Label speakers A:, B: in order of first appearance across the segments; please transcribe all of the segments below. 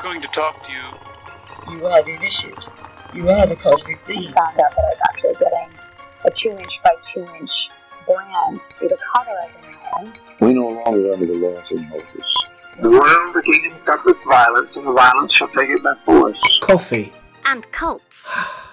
A: We're going to talk to you.
B: You are the initiate. You are the cosmic being.
C: I found out that I was actually getting a two inch by two inch brand through the cover as a man.
D: We no longer under the laws of Moses.
E: The world the kingdom suffereth violence, and the violence shall take it by force.
F: Coffee.
G: and cults.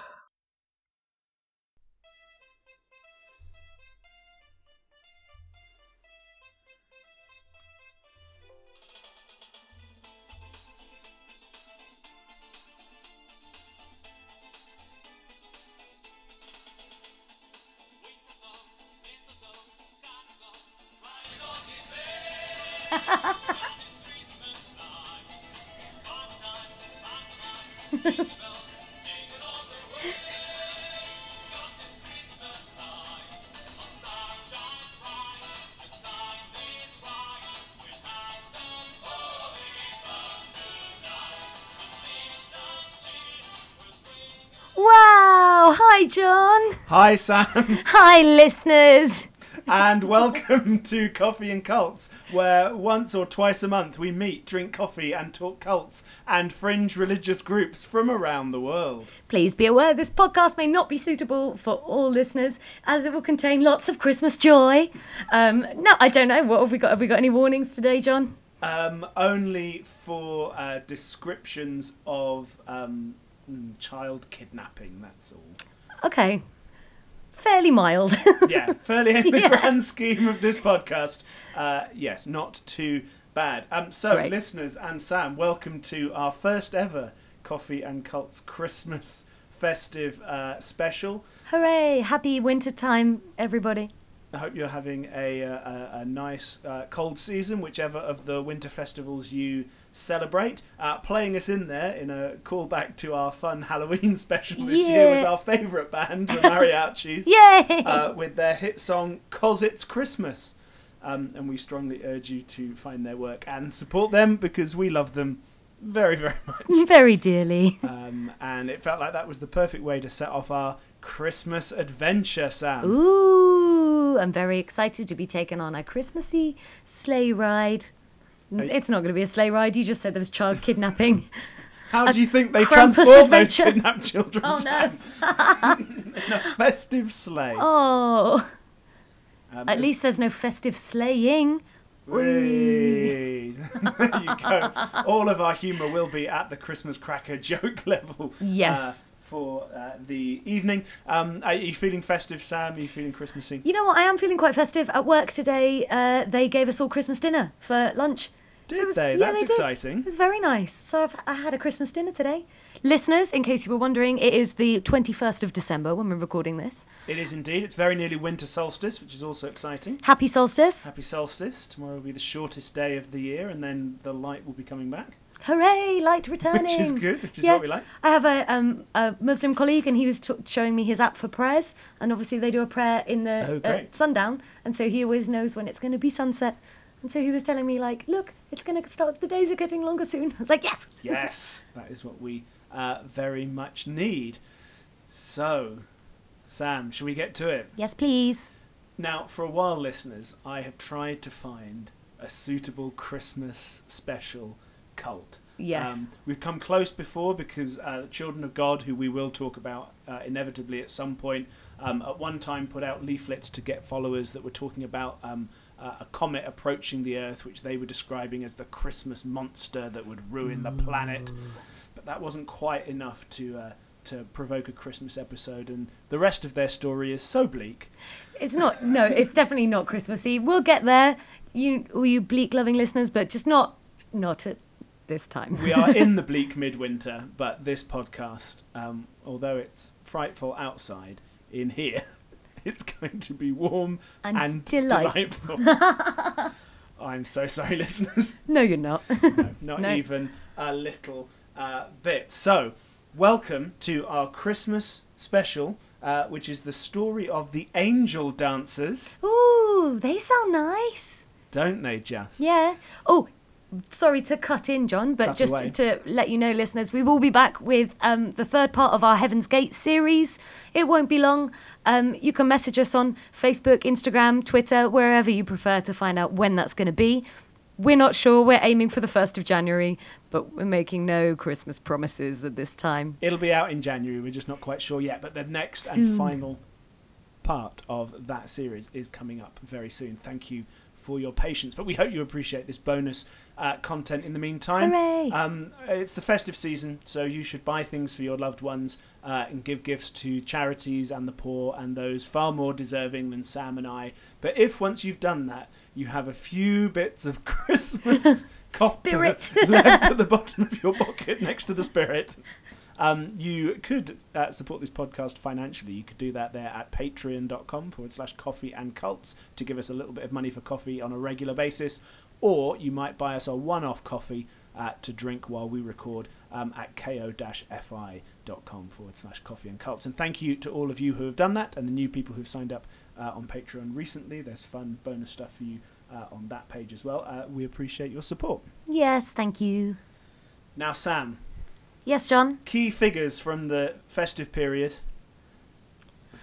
G: John.
F: Hi, Sam,
G: Hi, listeners.
F: and welcome to Coffee and Cults, where once or twice a month we meet, drink coffee, and talk cults and fringe religious groups from around the world.
G: Please be aware this podcast may not be suitable for all listeners, as it will contain lots of Christmas joy. Um, no, I don't know. What have we got? Have we got any warnings today, John?
F: Um, only for uh, descriptions of um, mm, child kidnapping, that's all.
G: Okay. Fairly mild.
F: yeah, fairly in the
G: Yeah.
F: grand scheme of this podcast. Uh, yes, not too bad. Um, so,
G: Great.
F: listeners and Sam, welcome to our first ever Coffee and Cults Christmas festive uh, special.
G: Hooray! Happy winter time, everybody.
F: I hope you're having a, uh, a, a nice uh, cold season, whichever of the winter festivals you celebrate. Uh, playing us in there in a callback to our fun Halloween special this year was our favourite band, the Mariachis.
G: Yay!
F: uh, with their hit song "Cause It's Christmas," um, and we strongly urge you to find their work and support them because we love them very, very much.
G: Very dearly.
F: Um, and it felt like that was the perfect way to set off our Christmas adventure, Sam.
G: Ooh, I'm very excited to be taken on a Christmassy sleigh ride. N-
F: Are you-
G: It's not going to be a sleigh ride. You just said there was child kidnapping.
F: How do you think they transport those kidnapped children?
G: Oh, no.
F: In a festive sleigh.
G: Oh,
F: Um,
G: at least there's no festive sleighing.
F: Whee! there you go. All of our humour will be at the Christmas cracker joke level.
G: Yes.
F: For uh, the evening. Um, are you feeling festive, Sam? Are you feeling Christmassy?
G: You know what? I am feeling quite festive. At work today, uh, they gave us all Christmas dinner for lunch.
F: Did
G: it was-
F: they?
G: Yeah,
F: That's
G: they did. It was very nice. So I've, I had a Christmas dinner today. Listeners, in case you were wondering, it is the 21st of December when we're recording this.
F: It is indeed. It's very nearly winter solstice, which is also exciting.
G: Happy solstice.
F: Happy solstice. Tomorrow will be the shortest day of the year, and then the light will be coming back,
G: Hooray, light returning.
F: which is good, which is
G: Yeah.
F: what we like.
G: I have a, um, a Muslim colleague, and he was t- showing me his app for prayers. And obviously, they do a prayer in the
F: Oh,
G: uh, sundown, and so he always knows when it's going to be sunset. And so he was telling me, like, look, it's going to start. The days are getting longer soon. I was like, yes.
F: Yes, that is what we uh, very much need. So, Sam, shall we get to it?
G: Yes, please.
F: Now, for a while, listeners, I have tried to find a suitable Christmas special cult.
G: Yes.
F: Um, we've come close before because uh, Children of God, who we will talk about uh, inevitably at some point, um, at one time put out leaflets to get followers that were talking about um, uh, a comet approaching the Earth, which they were describing as the Christmas monster that would ruin the planet. But that wasn't quite enough to. Uh, to provoke a Christmas episode, and the rest of their story is so bleak.
G: It's not. No, it's definitely not Christmassy. We'll get there, you all you bleak loving listeners, but just not not at this time.
F: we are in the bleak midwinter, but this podcast, um, although it's frightful outside, in here, it's going to be warm
G: And
F: and,
G: delight-
F: delightful. I'm so sorry, listeners.
G: no, you're not.
F: Not
G: No.
F: even a little uh, bit. So, welcome to our Christmas special, uh, which is the story of the angel dancers.
G: Ooh, they sound nice.
F: Don't they just?
G: Yeah. Oh, sorry to cut in, John, but just
F: away.
G: to let you know, listeners, we will be back with um, the third part of our Heaven's Gate series. It won't be long. Um, you can message us on Facebook, Instagram, Twitter, wherever you prefer to find out when that's going to be. we're not sure. We're aiming for the 1st of January, but we're making no Christmas promises at this time.
F: It'll be out in January. We're just not quite sure yet. But the next
G: Soon.
F: and final part of that series is coming up very soon. Thank you for your patience. But we hope you appreciate this bonus uh, content in the meantime.
G: Hooray!
F: Um, it's the festive season, so you should buy things for your loved ones uh, and give gifts to charities and the poor and those far more deserving than Sam and I. But if once you've done that, you have a few bits of Christmas
G: Spirit.
F: left at the bottom of your pocket next to the spirit. Um, you could uh, support this podcast financially. You could do that there at patreon.com forward slash coffee and cults to give us a little bit of money for coffee on a regular basis. Or you might buy us a one off coffee uh, to drink while we record um, at ko fi.com forward slash coffee and cults. And thank you to all of you who have done that and the new people who've signed up uh, on Patreon recently. There's fun bonus stuff for you uh, on that page as well. Uh, we appreciate your support.
G: Yes, thank you.
F: Now, Sam,
G: Yes, John?
F: key figures from the festive period.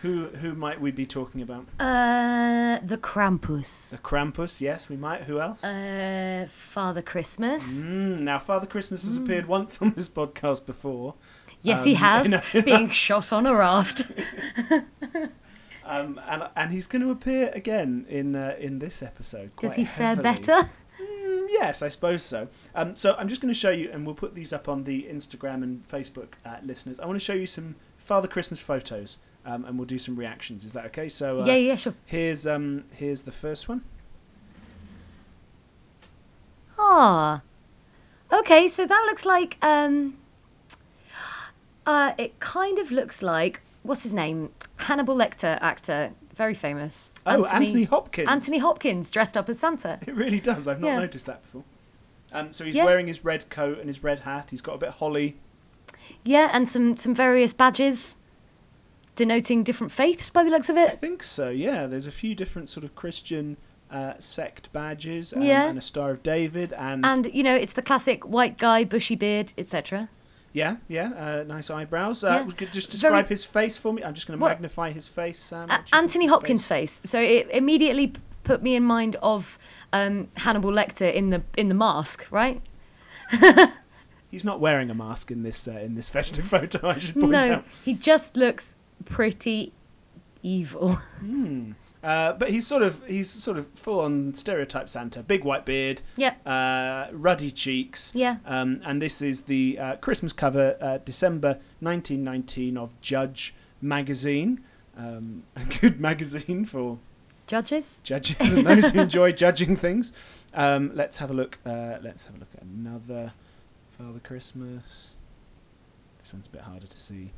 F: Who who might we be talking about?
G: Uh, the Krampus.
F: The
G: Krampus.
F: Yes, we might. Who else?
G: Uh, Father Christmas.
F: Mm, now, Father Christmas has appeared once on this podcast before.
G: Yes, he
F: Um,
G: has,
F: in a-
G: being shot on a raft.
F: Um, and and he's going to appear again in uh, in this episode.
G: Does he fare better?
F: Mm, yes, I suppose so. Um, so I'm just going to show you, and we'll put these up on the Instagram and Facebook uh, listeners. I want to show you some Father Christmas photos, um, and we'll do some reactions. Is that okay? So uh,
G: yeah, yeah, sure.
F: here's um here's the first one.
G: Ah. Okay, so that looks like um uh it kind of looks like what's his name? Hannibal Lecter actor, very famous.
F: Oh, Anthony Hopkins.
G: Anthony Hopkins dressed up as Santa.
F: It really does. I've not
G: Yeah.
F: noticed that before. Um, so he's
G: Yeah.
F: wearing his red coat and his red hat. He's got a bit of holly.
G: Yeah, and some some various badges denoting different faiths by the looks of it.
F: I think so. Yeah, there's a few different sort of Christian uh, sect badges um,
G: Yeah.
F: and a Star of David and,
G: And you know, it's the classic white guy, bushy beard, etc.
F: yeah, yeah, uh, nice eyebrows. Uh,
G: Yeah.
F: just
G: Very-
F: describe his face for me. I'm just going to magnify his face. Sam.
G: A-
F: What's your-
G: Anthony Hopkins' face. So it immediately put me in mind of um, Hannibal Lecter in the in the mask, right?
F: He's not wearing a mask in this uh, in this festive photo. I should point
G: no,
F: out.
G: he just looks pretty evil.
F: Hmm. Uh, but he's sort of he's sort of full on stereotype Santa. Big white beard.
G: Yep.
F: Uh, ruddy cheeks.
G: Yeah.
F: Um, and this is the uh, Christmas cover, uh, December 1919 of Judge magazine. Um, a good magazine for
G: Judges.
F: judges and those who enjoy judging things. Um, let's have a look. Uh, let's have a look at another Father Christmas. This one's a bit harder to see.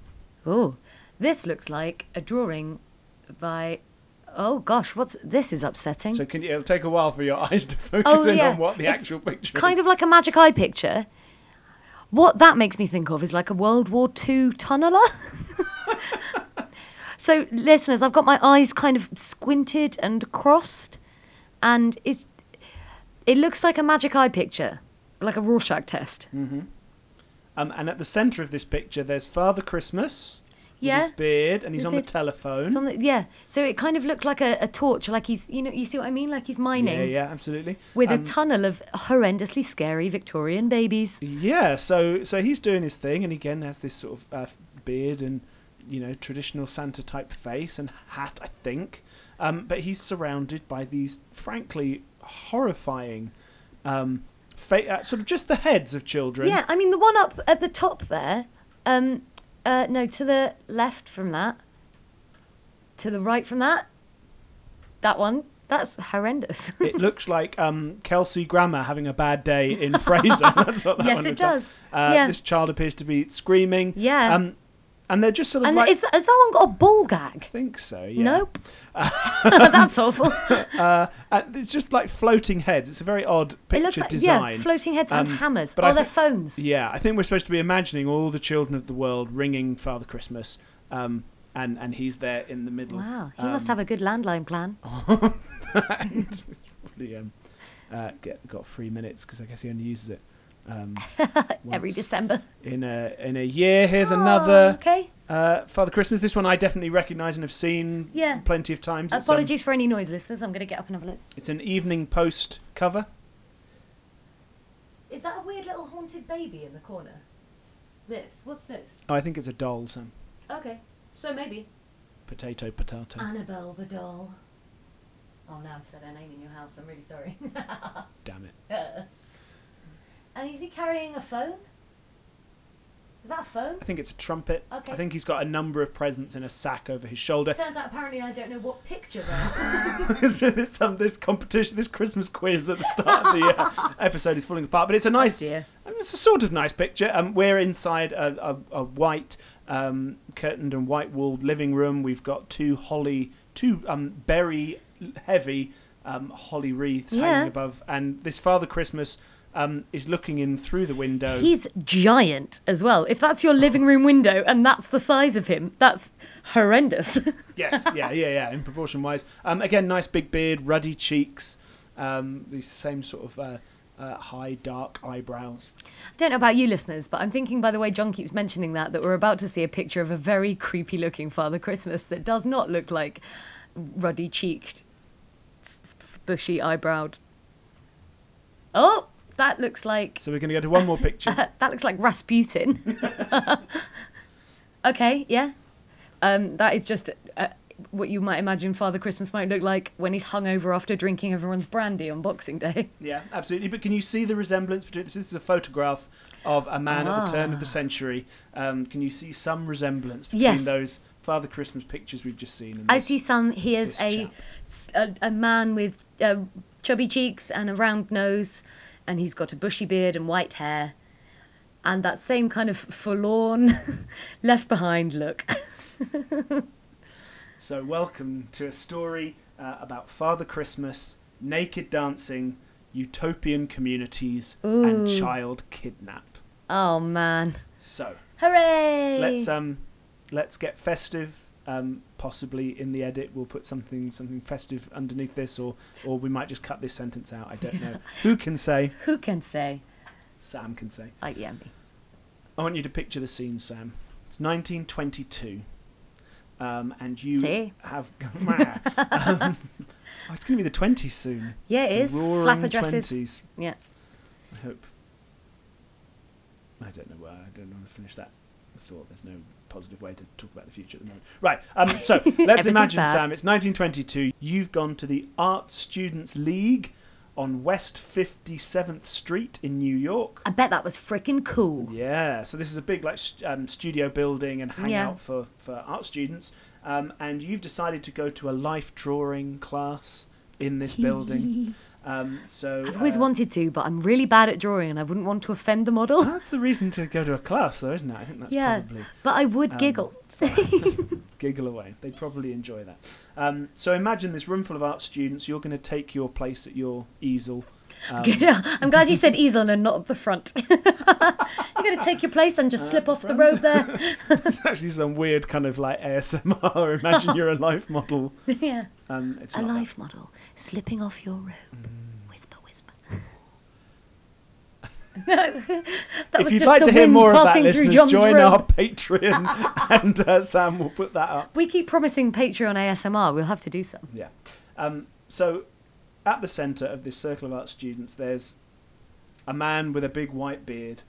G: Oh, this looks like a drawing by. Oh gosh, what's this? Is upsetting.
F: So can you, it'll take a while for your eyes to focus
G: Oh,
F: in
G: yeah.
F: on what the
G: It's
F: actual picture
G: kind
F: is.
G: of like a magic eye picture. What that makes me think of is like a World War II tunneler. so, listeners, I've got my eyes kind of squinted and crossed, and it's it looks like a magic eye picture, like a Rorschach test.
F: Um, and at the centre of this picture, there's Father Christmas
G: Yeah.
F: his beard, and he's
G: His
F: on the telephone.
G: On the- yeah, so it kind of looked like a, a torch, like he's you know you see what I mean, like he's mining
F: Yeah, yeah, absolutely.
G: with a
F: Um,
G: tunnel of horrendously scary Victorian babies.
F: Yeah, so so he's doing his thing, and again has this sort of uh, beard and you know traditional Santa type face and hat, I think. Um, but he's surrounded by these frankly horrifying, um, fa- uh, sort of just the heads of children.
G: Yeah, I mean the one up at the top there. Um, uh, no, to the left from that. To the right from that. That one. That's horrendous.
F: It looks like um, Kelsey Grammer having a bad day in Frasier. That's what that
G: Yes,
F: one
G: it
F: looks like.
G: does.
F: Uh,
G: Yeah.
F: This child appears to be screaming.
G: Yeah.
F: Um, and they're just sort of
G: and
F: like.
G: is, has someone got a ball gag?
F: I think so. Yeah.
G: Nope. That's awful.
F: Uh, uh, it's just like floating heads. It's a very odd picture
G: it looks like
F: design.
G: yeah, floating heads and
F: Um,
G: hammers.
F: but
G: Oh,
F: I
G: they're phones.
F: Yeah, I think we're supposed to be imagining all the children of the world ringing Father Christmas, um, and and he's there in the middle.
G: Wow, he must
F: Um,
G: have a good landline plan.
F: Probably, um, uh, get, got three minutes because I guess he only uses it um,
G: Every December.
F: in a in a year. Here's
G: Oh,
F: another
G: okay.
F: uh, Father Christmas. This one I definitely recognise and have seen
G: Yeah.
F: plenty of times. Um,
G: Apologies for any noise, listeners. I'm going to get up and have a look.
F: It's an Evening Post cover.
G: Is that a weird little haunted baby in the corner? This. What's this?
F: Oh, I think it's a doll, Sam.
G: Okay, so maybe.
F: Potato, potato.
G: Annabelle the doll. Oh, now I've said her name in your house. I'm really sorry.
F: Damn it.
G: and is he carrying a phone? Is that a phone?
F: I think it's a trumpet.
G: Okay.
F: I think he's got a number of presents in a sack over his shoulder.
G: Turns out apparently I don't know what picture they are.
F: this, this, um, this competition, this Christmas quiz at the start of the uh, episode is falling apart, but it's a nice,
G: dear.
F: I mean, it's a sort of nice picture. Um, we're inside a, a, a white um, curtained and white walled living room. We've got two holly, two um, berry heavy um, holly wreaths
G: Yeah.
F: hanging above, and this Father Christmas um, is looking in through the window.
G: He's giant as well. If that's your living room window and that's the size of him, that's horrendous.
F: yes, yeah, yeah, yeah. In proportion wise, um, again, nice big beard, ruddy cheeks, um, these same sort of uh, uh, high dark eyebrows.
G: I don't know about you listeners, but I'm thinking by the way John keeps mentioning that that we're about to see a picture of a very creepy looking Father Christmas that does not look like ruddy cheeked, bushy eyebrowed. Oh, that looks like
F: So we're going to go to one more picture.
G: that looks like Rasputin. okay, yeah. Um, that is just uh, what you might imagine Father Christmas might look like when he's hungover after drinking everyone's brandy on Boxing Day.
F: yeah, absolutely. But can you see the resemblance between this? This is a photograph of a man at the turn of the century. Um, can you see some resemblance between
G: Ah. Yes.
F: those Father Christmas pictures we've just seen?
G: I
F: this?
G: see some. He is a, a a man with uh, chubby cheeks and a round nose, and he's got a bushy beard and white hair, and that same kind of forlorn, left behind look.
F: So welcome to a story uh, about Father Christmas, naked dancing, utopian communities, and child kidnap.
G: oh man!
F: So.
G: Hooray!
F: let's um let's get festive um possibly in the edit we'll put something something festive underneath this or or we might just cut this sentence out i don't know who can say
G: Who can say?
F: sam can say
G: Like yeah, me.
F: i want you to picture the scene sam it's 1922 um and you
G: See?
F: have um, oh, it's going to be the 20s soon
G: Yeah, it is. Flapper dresses.
F: 20s.
G: Yeah.
F: i hope i don't know why i don't want to finish that thought there's no positive way to talk about the future at the moment right um so let's imagine
G: bad.
F: sam it's 1922 you've gone to the art students league on west 57th street in new york
G: I bet that was freaking cool.
F: yeah so this is a big like um, studio building and hangout
G: Yeah.
F: for for art students um, and you've decided to go to a life drawing class in this building um, so
G: I've always
F: uh,
G: wanted to, but I'm really bad at drawing, and I wouldn't want to offend the model.
F: That's the reason to go to a class, though, isn't it? I think that's
G: yeah,
F: probably
G: but I would
F: um,
G: giggle.
F: giggle away. They'd probably enjoy that. Um, so imagine this room full of art students. You're going to take your place at your easel. Um,
G: Good. I'm glad you said easel and not up the front. You're going to take your place and just slip off the road there.
F: it's actually some weird kind of like ASMR. Imagine you're a life model.
G: yeah.
F: Um, it's
G: A
F: not that.
G: life model slipping off your robe. Whisper, whisper. no, that
F: If
G: was
F: you'd
G: just
F: like
G: the
F: to hear more of that,
G: passing through
F: listeners,
G: John's
F: join
G: robe.
F: our Patreon, and uh, Sam will put that up.
G: We keep promising Patreon ASMR. We'll have to do some.
F: Yeah. Um, so, at the centre of this circle of art students, there's a man with a big white beard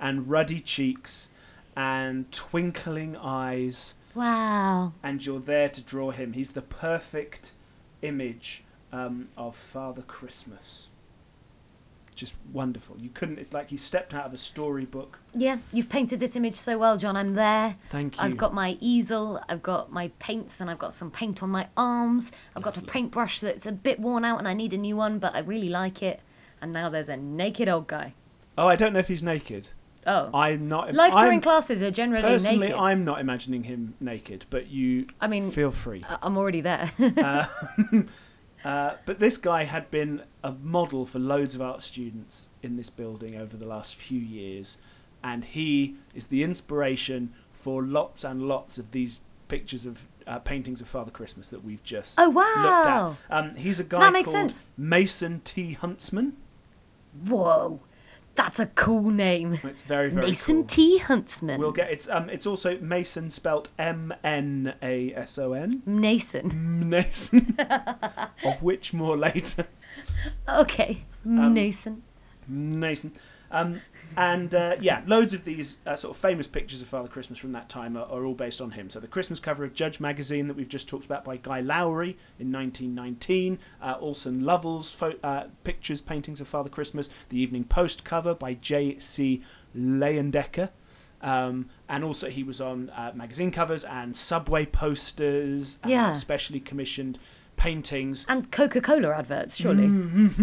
F: and ruddy cheeks and twinkling eyes,
G: Wow.
F: and you're there to draw him. He's the perfect image um, of Father Christmas. Just wonderful. You couldn't. It's like you stepped out of a storybook.
G: Yeah, you've painted this image so well, John. I'm there.
F: Thank you.
G: I've got my easel, I've got my paints, and I've got some paint on my arms. I've got a paintbrush that's a bit worn out and I need a new one, but I really like it. And now there's a naked old guy.
F: Oh, I don't know if he's naked.
G: Oh.
F: I'm not.
G: Life drawing classes are generally
F: Personally,
G: naked.
F: I'm not imagining him naked, but you
G: I mean,
F: feel free.
G: I'm already there.
F: Uh, uh, but this guy had been a model for loads of art students in this building over the last few years, and he is the inspiration for lots and lots of these pictures of uh, paintings of Father Christmas that we've just
G: Oh,
F: looked
G: wow.
F: at. Um, he's a guy
G: That makes
F: called
G: sense.
F: Mason T. Huntsman.
G: Whoa. That's a cool name.
F: It's very very
G: Mason
F: cool.
G: T. Huntsman.
F: We'll get it's um it's also Mason spelt M N A S O N.
G: Nason.
F: Mason. of which more later.
G: Okay.
F: Um,
G: Nason.
F: Mason. Um, and uh, yeah, loads of these uh, sort of famous pictures of Father Christmas from that time are, are all based on him. So the Christmas cover of Judge magazine that we've just talked about by Guy Lowry in 1919, uh, Orson Lowell's pho- uh, pictures, paintings of Father Christmas, the Evening Post cover by J.C. Leyendecker. Um, and also, he was on uh, magazine covers and subway posters, and
G: Yeah.
F: specially commissioned paintings.
G: And Coca Cola adverts, surely.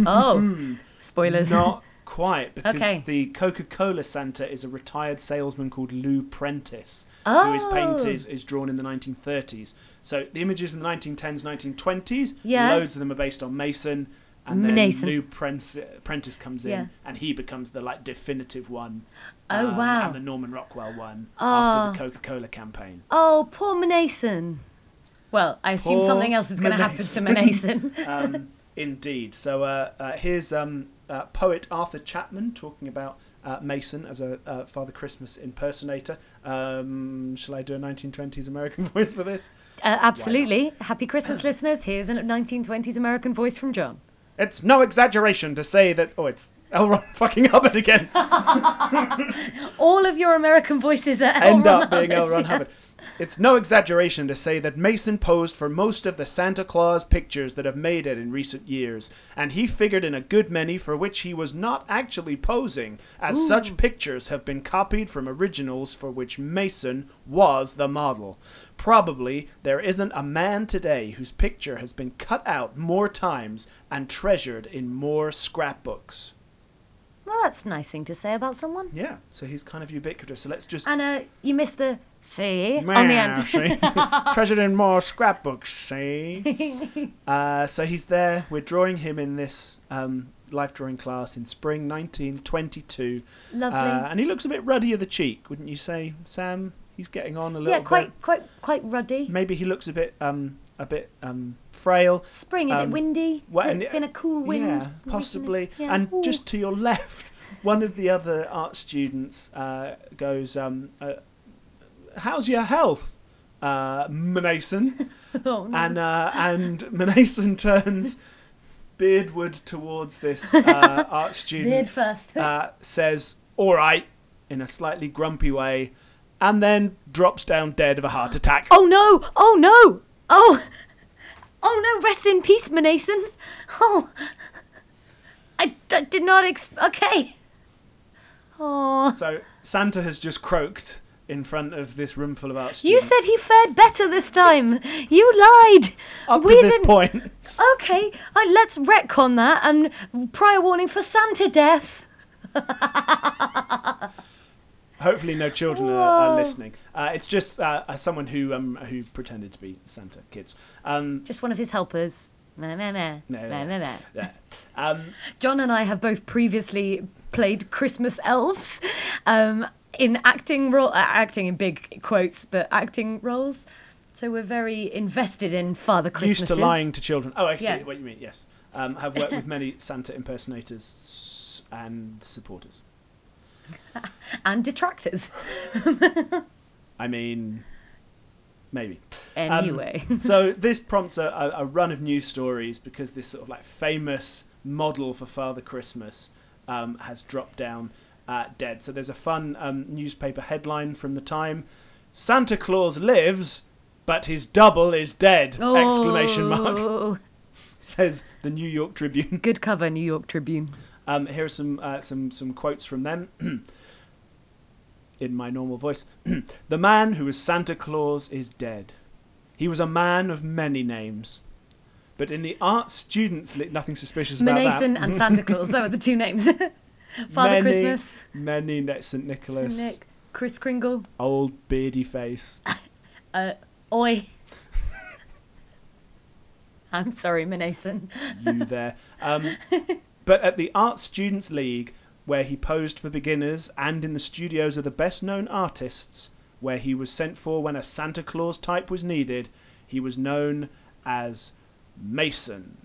G: oh, spoilers.
F: Not quite, because
G: Okay.
F: the Coca Cola Santa is a retired salesman called Lou Prentice, who is
G: Oh.
F: painted, is drawn in the 1930s. So the images in the 1910s, 1920s,
G: Yeah.
F: loads of them are based on Mason. And then
G: Mason.
F: Lou Prentice, Prentice comes in,
G: Yeah.
F: and he becomes the like definitive one.
G: Oh,
F: um,
G: wow.
F: And the Norman Rockwell one
G: Ah.
F: after the Coca Cola campaign.
G: Oh, poor Mason. Well, I assume
F: Poor
G: something else is going to happen to Mason.
F: um, indeed. So uh, uh, here's um, uh, poet Arthur Chapman talking about uh, Mason as a uh, Father Christmas impersonator. Um, shall I do a 1920s American voice for this?
G: uh, absolutely. Happy Christmas, listeners. Here's a 1920s American voice from John.
F: It's no exaggeration to say that. Oh, it's L. Ron fucking Hubbard again.
G: All of your American voices are L.
F: End
G: Ron
F: up being.
G: Hubbard, yeah.
F: Hubbard. It's no exaggeration to say that Mason posed for most of the Santa Claus pictures that have made it in recent years, and he figured in a good many for which he was not actually posing, as such pictures have been copied from originals for which Mason was the model. Probably there isn't a man today whose picture has been cut out more times and treasured in more scrapbooks.
G: Well, that's a nice thing to say about someone.
F: Yeah, so he's kind of ubiquitous. So let's just
G: And uh, you missed the see on the end.
F: see? Treasured in more scrapbooks, see? uh, so he's there. We're drawing him in this um, life drawing class in spring 1922.
G: Lovely.
F: Uh, and he looks a bit ruddy of the cheek, wouldn't you say, Sam? He's getting on a little
G: yeah,
F: bit.
G: quite, quite, quite ruddy.
F: Maybe he looks a bit, um, a bit um, frail.
G: Spring, is
F: Um,
G: it windy?
F: well,
G: Has
F: and
G: it been a cool wind?
F: Yeah, possibly.
G: yeah,
F: And
G: ooh.
F: just to your left, one of the other art students uh, goes, um, uh, "How's your health, uh, Mnason?"
G: Oh, no.
F: and uh, and Mnason turns beardward towards this uh, art
G: Beard first.
F: uh, says, "All right," in a slightly grumpy way, and then drops down dead of a heart attack.
G: Oh no! Oh no! Oh! Oh no! Rest in peace, Manason. Oh, I, I did not ex. Okay. Oh,
F: So Santa has just croaked in front of this room full of art
G: you said he fared better this time. You lied.
F: up
G: we
F: to this
G: didn't.
F: point.
G: Okay, uh, let's retcon that and prior warning for Santa death.
F: Hopefully, no children are, are listening. Uh, it's just uh, uh, someone who um, who pretended to be Santa kids. Um,
G: Just one of his helpers. Meh, meh, meh.
F: No,
G: Meh, meh, meh.
F: yeah. um,
G: John and I have both previously played Christmas elves um, in acting role, uh, acting in big quotes, but acting roles. So we're very invested in Father Christmas.
F: used to lying to children. Oh, I see
G: Yeah.
F: what you mean. Yes, um, have worked with many Santa impersonators and supporters.
G: and detractors.
F: I mean, maybe. Um,
G: Anyway,
F: so this prompts a, a, run of news stories because this sort of like famous model for Father Christmas um, has dropped down uh, dead. So there's a fun um, newspaper headline from the time: "Santa Claus lives, but his double is dead!" Exclamation mark.
G: Oh,
F: Says the New York Tribune.
G: Good cover, New York Tribune.
F: Um, here are some uh, some some quotes from them. In my normal voice, the man who was Santa Claus is dead. He was a man of many names, but in the art students, li- nothing suspicious about
G: Manason
F: that.
G: and Santa Claus. those were the two names. Father
F: Many-
G: Christmas,
F: Many ne- St Nicholas,
G: Nick, Chris Kringle,
F: old beardy face.
G: uh, Oi. I'm sorry, Manason.
F: you there. Um, but at the Art Students League, where he posed for beginners, and in the studios of the best known artists, where he was sent for when a Santa Claus type was needed, he was known as Mason.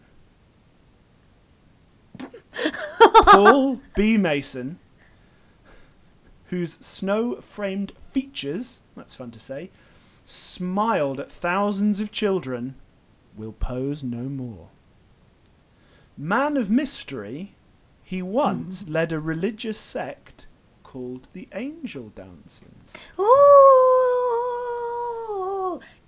F: Paul B. Mason, whose snow framed features, that's fun to say, smiled at thousands of children, will pose no more. Man of mystery, he once led a religious sect called the Angel Dancers.
G: Ooh.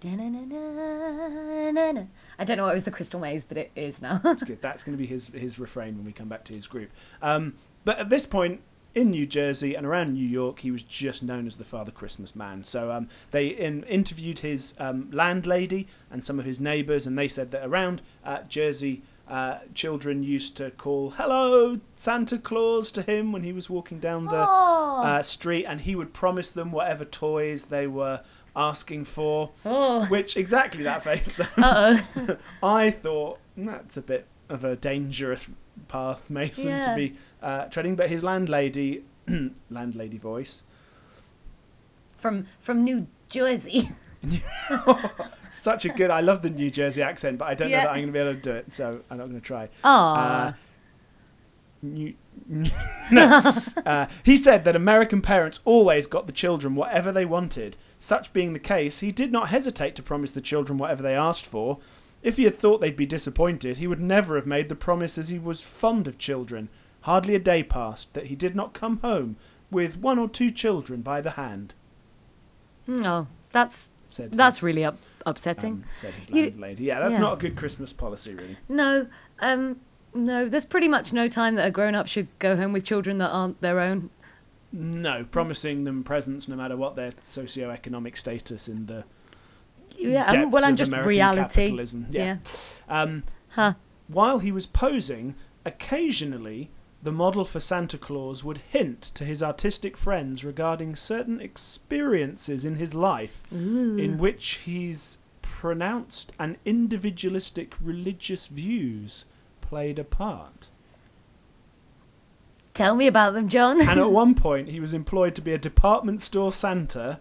G: Da-na-na-na-na-na. I don't know what was the Crystal Maze, but it is now.
F: Good. That's going to be his his refrain when we come back to his group. Um, but at this point in New Jersey and around New York, he was just known as the Father Christmas Man. So um, they in, interviewed his um, landlady and some of his neighbours, and they said that around uh, Jersey. Uh, children used to call "Hello, Santa Claus" to him when he was walking down the
G: Oh.
F: uh, street, and he would promise them whatever toys they were asking for.
G: Oh.
F: Which exactly that face. I thought "Mm, that's a bit of a dangerous path, Mason,
G: Yeah.
F: to be uh, treading. But his landlady, landlady voice,
G: from from New Jersey.
F: such a good. I love the New Jersey accent, but I don't know that I'm going to be able to do it, so I'm not going to try.
G: Aw.
F: Uh, New, no. uh, he said that American parents always got the children whatever they wanted. Such being the case, he did not hesitate to promise the children whatever they asked for. If he had thought they'd be disappointed, he would never have made the promise as he was fond of children. Hardly a day passed that he did not come home with one or two children by the hand.
G: no, that's
F: Said
G: that's really up, upsetting.
F: um, said his landlady. Yeah, that's
G: yeah.
F: not a good Christmas policy, really.
G: No, um, no. There's pretty much no time that a grown up should go home with children that aren't their own.
F: No, promising them presents no matter what their socio-economic status in the
G: Yeah, um, well,
F: I'm
G: just
F: American
G: reality.
F: capitalism. Yeah. Um,
G: Huh.
F: while he was posing, occasionally the model for Santa Claus would hint to his artistic friends regarding certain experiences in his life in which he's pronounced and individualistic religious views played a part.
G: Tell me about them, John.
F: And at one point, he was employed to be a department store Santa,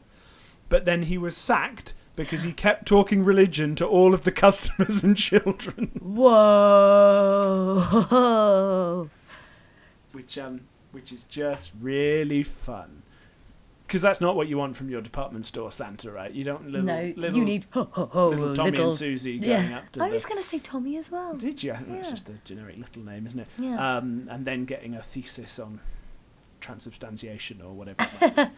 F: but then he was sacked because he kept talking religion to all of the customers and children.
G: Whoa.
F: which um which is just really fun because that's not what you want from your department store Santa, right? You don't little
G: no,
F: little,
G: you need ho ho ho
F: little Tommy
G: little.
F: and Susie going
G: yeah.
F: up to
G: I was going to say Tommy as well.
F: Did you? That's
G: Yeah.
F: just a generic little name, isn't it?
G: Yeah.
F: Um, and then getting a thesis on transubstantiation or whatever. it might be.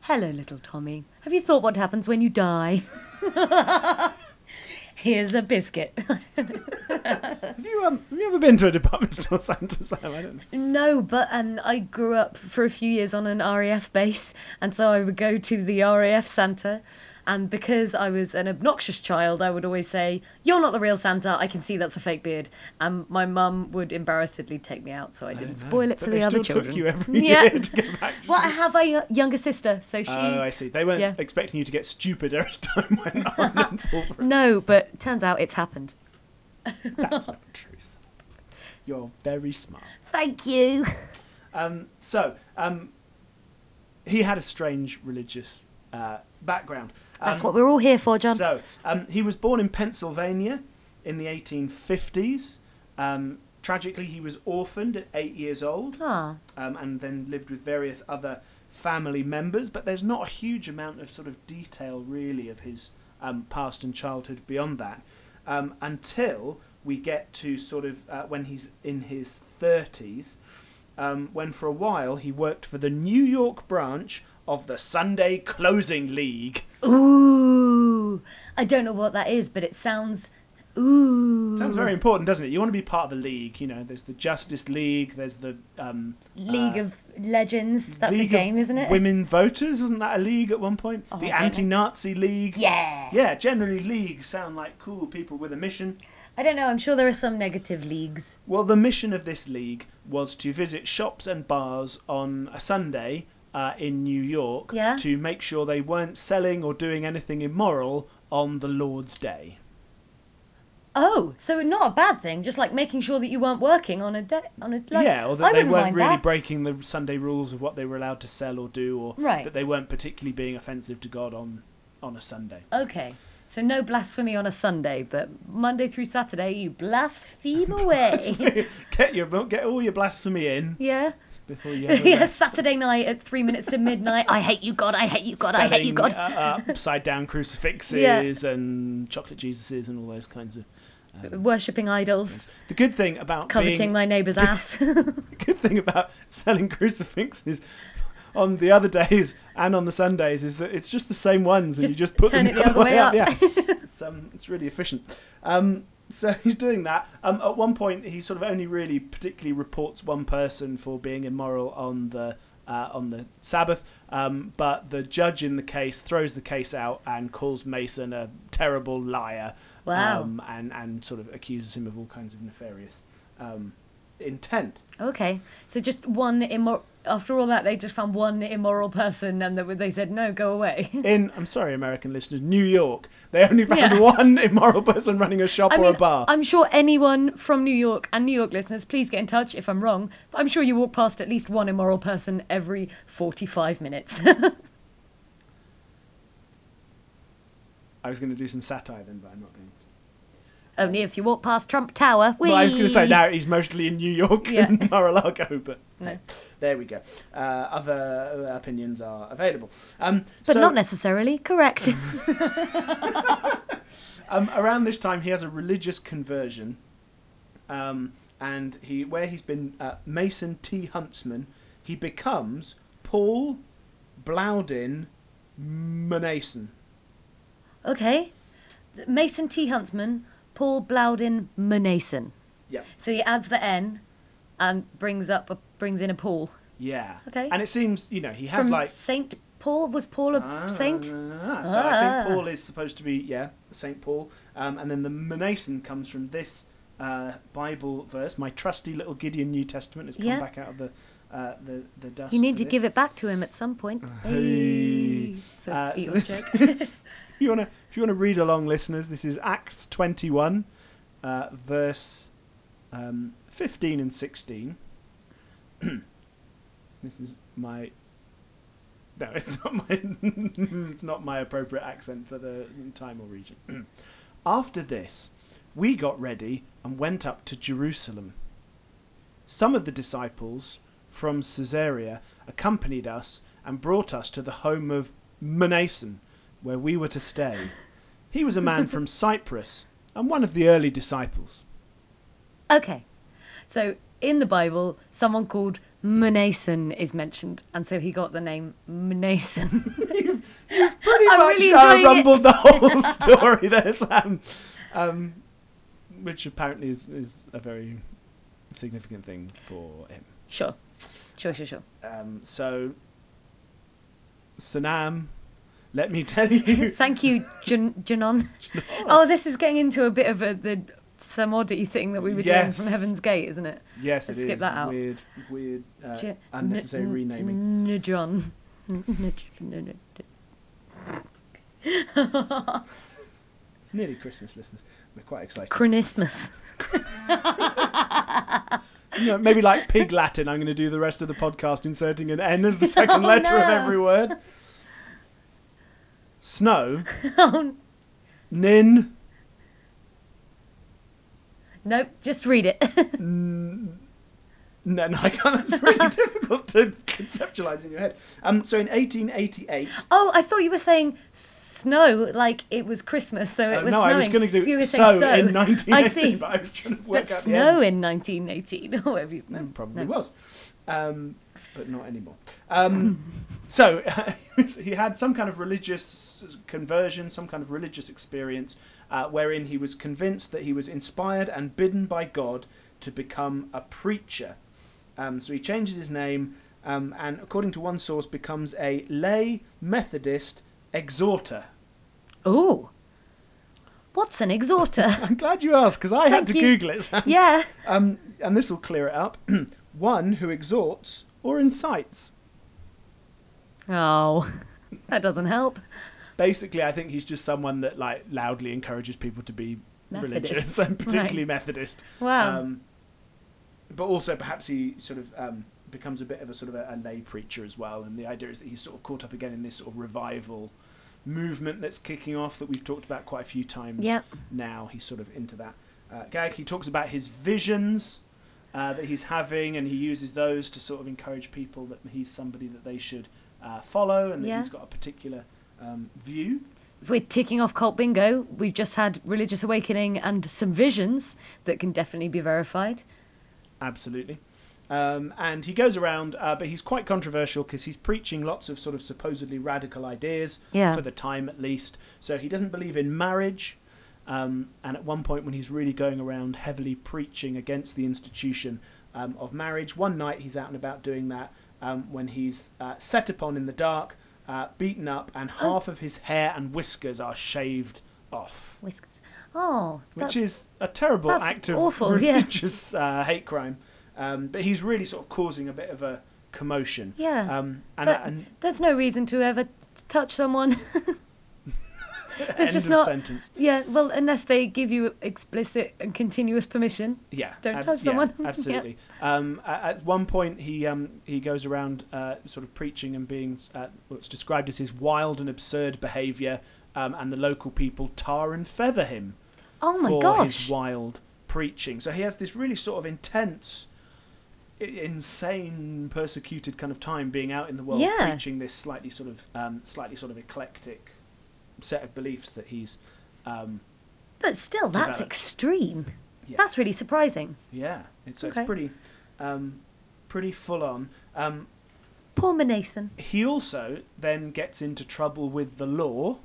G: Hello, little Tommy. Have you thought what happens when you die? Here's a biscuit.
F: have you um have you ever been to a department store Santa? Sam? I don't. know.
G: no, but um, I grew up for a few years on an RAF base, and so I would go to the RAF Santa. And because I was an obnoxious child, I would always say, You're not the real Santa. I can see that's a fake beard. And my mum would embarrassedly take me out so I didn't
F: know.
G: spoil it
F: But
G: for the other children.
F: Took you every
G: Yeah.
F: year to go back.
G: Well, I have a younger sister, so she.
F: Oh, I see. They weren't
G: Yeah.
F: expecting you to get stupider as time went on. and fall for it.
G: No, but turns out it's happened.
F: That's not true. You're very smart.
G: Thank you.
F: Um, so, um, he had a strange religious uh, background.
G: That's
F: Um,
G: what we're all here for, John.
F: So, um, he was born in Pennsylvania in the 1850s. Um, tragically, he was orphaned at eight years old
G: Ah,
F: um, and then lived with various other family members. But there's not a huge amount of sort of detail, really, of his um, past and childhood beyond that um, until we get to sort of uh, when he's in his 30s, um, when for a while he worked for the New York branch of the Sunday Closing League.
G: ooh. I don't know what that is, but it sounds. Ooh.
F: Sounds very important, doesn't it? You want to be part of the league. You know, there's the Justice League. There's the um,
G: League
F: uh,
G: of Legends. That's
F: League
G: a game, isn't it?
F: Women voters wasn't that a league at one point?
G: Oh,
F: the
G: know.
F: anti-Nazi league.
G: Yeah.
F: Yeah, generally leagues sound like cool people with a mission.
G: I don't know. I'm sure there are some negative leagues.
F: Well, the mission of this league was to visit shops and bars on a Sunday uh, in New York
G: Yeah.
F: to make sure they weren't selling or doing anything immoral on the Lord's Day.
G: Oh, so not a bad thing. Just like making sure that you weren't working on a day. On a like,
F: yeah, or
G: I
F: they weren't really
G: that.
F: breaking the Sunday rules of what they were allowed to sell or do, or
G: Right.
F: that they weren't particularly being offensive to God on on a Sunday.
G: Okay. So no blasphemy on a Sunday, but Monday through Saturday you blaspheme away.
F: get your get all your blasphemy in
G: yeah.
F: Before you.
G: Yeah. Saturday night at three minutes to midnight. I hate you, God. I hate you, God. I hate you, God.
F: uh, upside down crucifixes and chocolate Jesuses and all those kinds of
G: Worshipping idols,
F: The good thing about
G: coveting
F: being,
G: my neighbour's ass.
F: the good thing about selling crucifixes on the other days and on the Sundays is that it's just the same ones, and you just put
G: turn
F: them
G: it the other way up.
F: Yeah, it's um, it's really efficient. Um, so he's doing that. Um, at one point, he sort of only really particularly reports one person for being immoral on the uh, on the Sabbath, um, but the judge in the case throws the case out and calls Mason a terrible liar.
G: Wow.
F: Um, and and sort of accuses him of all kinds of nefarious um, intent.
G: okay, so just one immoral. After all that, they just found one immoral person, and they- they said no, go away.
F: in I'm sorry, American listeners, New York, they only found
G: Yeah.
F: one immoral person running a shop
G: I
F: or
G: mean,
F: a bar.
G: I'm sure anyone from New York and New York listeners, please get in touch if I'm wrong. But I'm sure you walk past at least one immoral person every 45 minutes.
F: I was going to do some satire then, but I'm not going to.
G: Only if you walk past Trump Tower.
F: Well, I was going to say now he's mostly in New York
G: Yeah.
F: and Mar-a-Lago, but
G: No.
F: there we go. Uh, other opinions are available. Um,
G: But
F: so,
G: not necessarily correct.
F: um, around this time, he has a religious conversion, um, and he where he's been uh, Mason T. Huntsman, he becomes Paul Blaudin Manason.
G: okay. Mason T. Huntsman, Paul Blaudin Manason.
F: Yeah.
G: So he adds the N and brings up a, brings in a Paul.
F: Yeah.
G: Okay.
F: And it seems, you know, he had
G: From
F: like
G: Saint Paul? Was Paul a
F: Ah,
G: saint?
F: So I
G: Ah.
F: think Paul is supposed to be yeah Saint Paul, um, and then the Manason comes from this uh, Bible verse. My trusty little Gideon New Testament has come
G: Yeah.
F: back out of the uh, the the dust.
G: You need to
F: this.
G: give it back to him at some point.
F: Hey.
G: It's a
F: Uh, so
G: Beatles
F: this
G: joke.
F: is- if you wanna if you wanna read along, listeners, this is Acts twenty one, uh, verse um, fifteen and sixteen. this is my. No, it's not my. it's not my appropriate accent for the time or region. After this, we got ready and went up to Jerusalem. Some of the disciples from Caesarea accompanied us and brought us to the home of Manason, where we were to stay. He was a man from Cyprus and one of the early disciples.
G: Okay. So in the Bible, someone called Manason is mentioned, and so he got the name Manason.
F: Pretty
G: I'm
F: much
G: really
F: uh,
G: enjoying it.
F: rumbled the whole story there, Sam. Um, which apparently is, is a very significant thing for him.
G: sure. Sure, sure, sure.
F: Um, so, Sanam, let me tell you.
G: Thank you, Jan- Janon. Oh, this is getting into a bit of a the Samadhi thing that we were doing from Heaven's Gate, isn't it?
F: Yes,
G: Let's
F: it
G: skip
F: is.
G: that out.
F: Weird, weird, uh,
G: J-
F: unnecessary
G: n-
F: renaming.
G: n- Nidron. Nid- n-
F: It's nearly Christmas, listeners. We're quite excited.
G: Chronismus.
F: You know, maybe like pig Latin, I'm going to do the rest of the podcast inserting an N as the second
G: Oh,
F: letter of every word. Snow,
G: Oh,
F: nin,
G: nope, just read it.
F: No, no, I can't. That's really difficult to conceptualize in your head. Um, so in 1888,
G: oh, I thought you were saying snow, like it was Christmas, so it
F: uh,
G: was
F: no,
G: snowing.
F: I was going to do
G: so you were
F: so,
G: saying so.
F: in 1918,
G: I see.
F: but I was trying to work
G: But
F: out
G: snow in 1918. or whatever you,
F: No,
G: mm,
F: probably
G: no.
F: was, um, but not anymore. Um, so he had some kind of religious conversion, some kind of religious experience, uh, wherein he was convinced that he was inspired and bidden by God to become a preacher. Um, so he changes his name, um, and according to one source, becomes a lay Methodist exhorter.
G: Oh. What's an exhorter?
F: I'm glad you asked because I had to
G: you.
F: Google it.
G: yeah.
F: Um, and this will clear it up. One who exhorts or incites.
G: Oh, that doesn't help.
F: Basically, I think he's just someone that like loudly encourages people to be religious, and particularly
G: Right.
F: Methodist.
G: Wow.
F: Um, but also, perhaps he sort of um, becomes a bit of a sort of a, a lay preacher as well. And the idea is that he's sort of caught up again in this sort of revival movement that's kicking off that we've talked about quite a few times
G: Yep.
F: now. He's sort of into that uh, gag. He talks about his visions uh, that he's having, and he uses those to sort of encourage people that he's somebody that they should uh, follow, and that
G: Yeah.
F: he's got a particular um, view
G: if we're ticking off cult bingo, we've just had religious awakening and some visions that can definitely be verified.
F: Absolutely. Um, and he goes around, uh, but he's quite controversial because he's preaching lots of sort of supposedly radical ideas,
G: Yeah.
F: for the time at least. So he doesn't believe in marriage. Um, and at one point, when he's really going around heavily preaching against the institution um, of marriage, one night he's out and about doing that um, when he's uh, set upon in the dark, uh, beaten up, and half of his hair and whiskers are shaved off
G: Whiskers. Oh,
F: which is a terrible
G: that's
F: act of
G: awful, yeah.
F: religious uh, hate crime. Um, but he's really sort of causing a bit of a commotion.
G: Yeah,
F: Um, and,
G: but
F: and
G: there's no reason to ever touch someone.
F: end
G: just not-
F: sentence.
G: yeah, well, unless they give you explicit and continuous permission.
F: Yeah,
G: don't
F: ab-
G: touch
F: yeah,
G: someone. Yeah.
F: absolutely. Um, at one point, he um, he goes around uh, sort of preaching and being uh, what's described as his wild and absurd behaviour, um, and the local people tar and feather him
G: Oh my
F: for
G: gosh.
F: his wild preaching. So he has this really sort of intense, insane, persecuted kind of time being out in the world
G: Yeah.
F: preaching this slightly sort of um, slightly sort of eclectic set of beliefs that he's. Um,
G: But still, that's
F: developed.
G: extreme.
F: Yeah.
G: That's really surprising.
F: yeah, it's,
G: Okay.
F: it's pretty, um, pretty full on. Um,
G: Poor Manason.
F: he also then gets into trouble with the law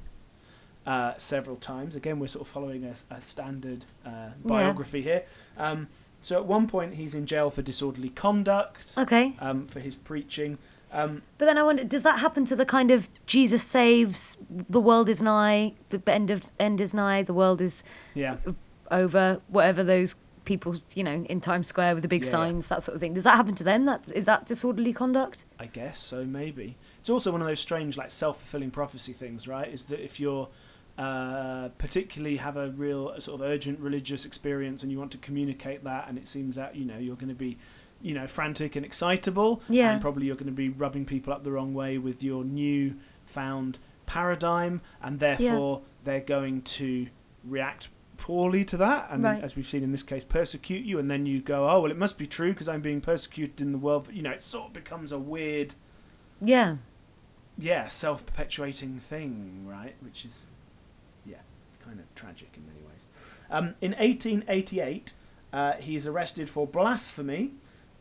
F: uh, several times. Again, we're sort of following a, a standard uh, biography here. Um, so at one point, he's in jail for disorderly conduct
G: Okay.
F: um, for his preaching. Um,
G: But then I wonder, does that happen to the kind of Jesus saves, the world is nigh, the end of end is nigh, the world is
F: yeah,
G: over, whatever those people, you know, in Times Square with the big
F: Yeah, yeah.
G: signs, that sort of thing. Does that happen to them? That is that disorderly conduct?
F: I guess so. Maybe it's also one of those strange, like self-fulfilling prophecy things, right? Is that if you're uh, particularly have a real sort of urgent religious experience and you want to communicate that, and it seems that you know you're going to be, you know, frantic and excitable,
G: Yeah.
F: and probably you're going to be rubbing people up the wrong way with your new found paradigm, and therefore they're going to react poorly to that, and
G: Right.
F: as we've seen in this case, persecute you, and then you go, oh well, it must be true because I'm being persecuted in the world. You know, it sort of becomes a weird
G: Yeah.
F: yeah, self perpetuating thing, right? Which is, yeah, kind of tragic in many ways. Um, in 1888, uh, he's arrested for blasphemy,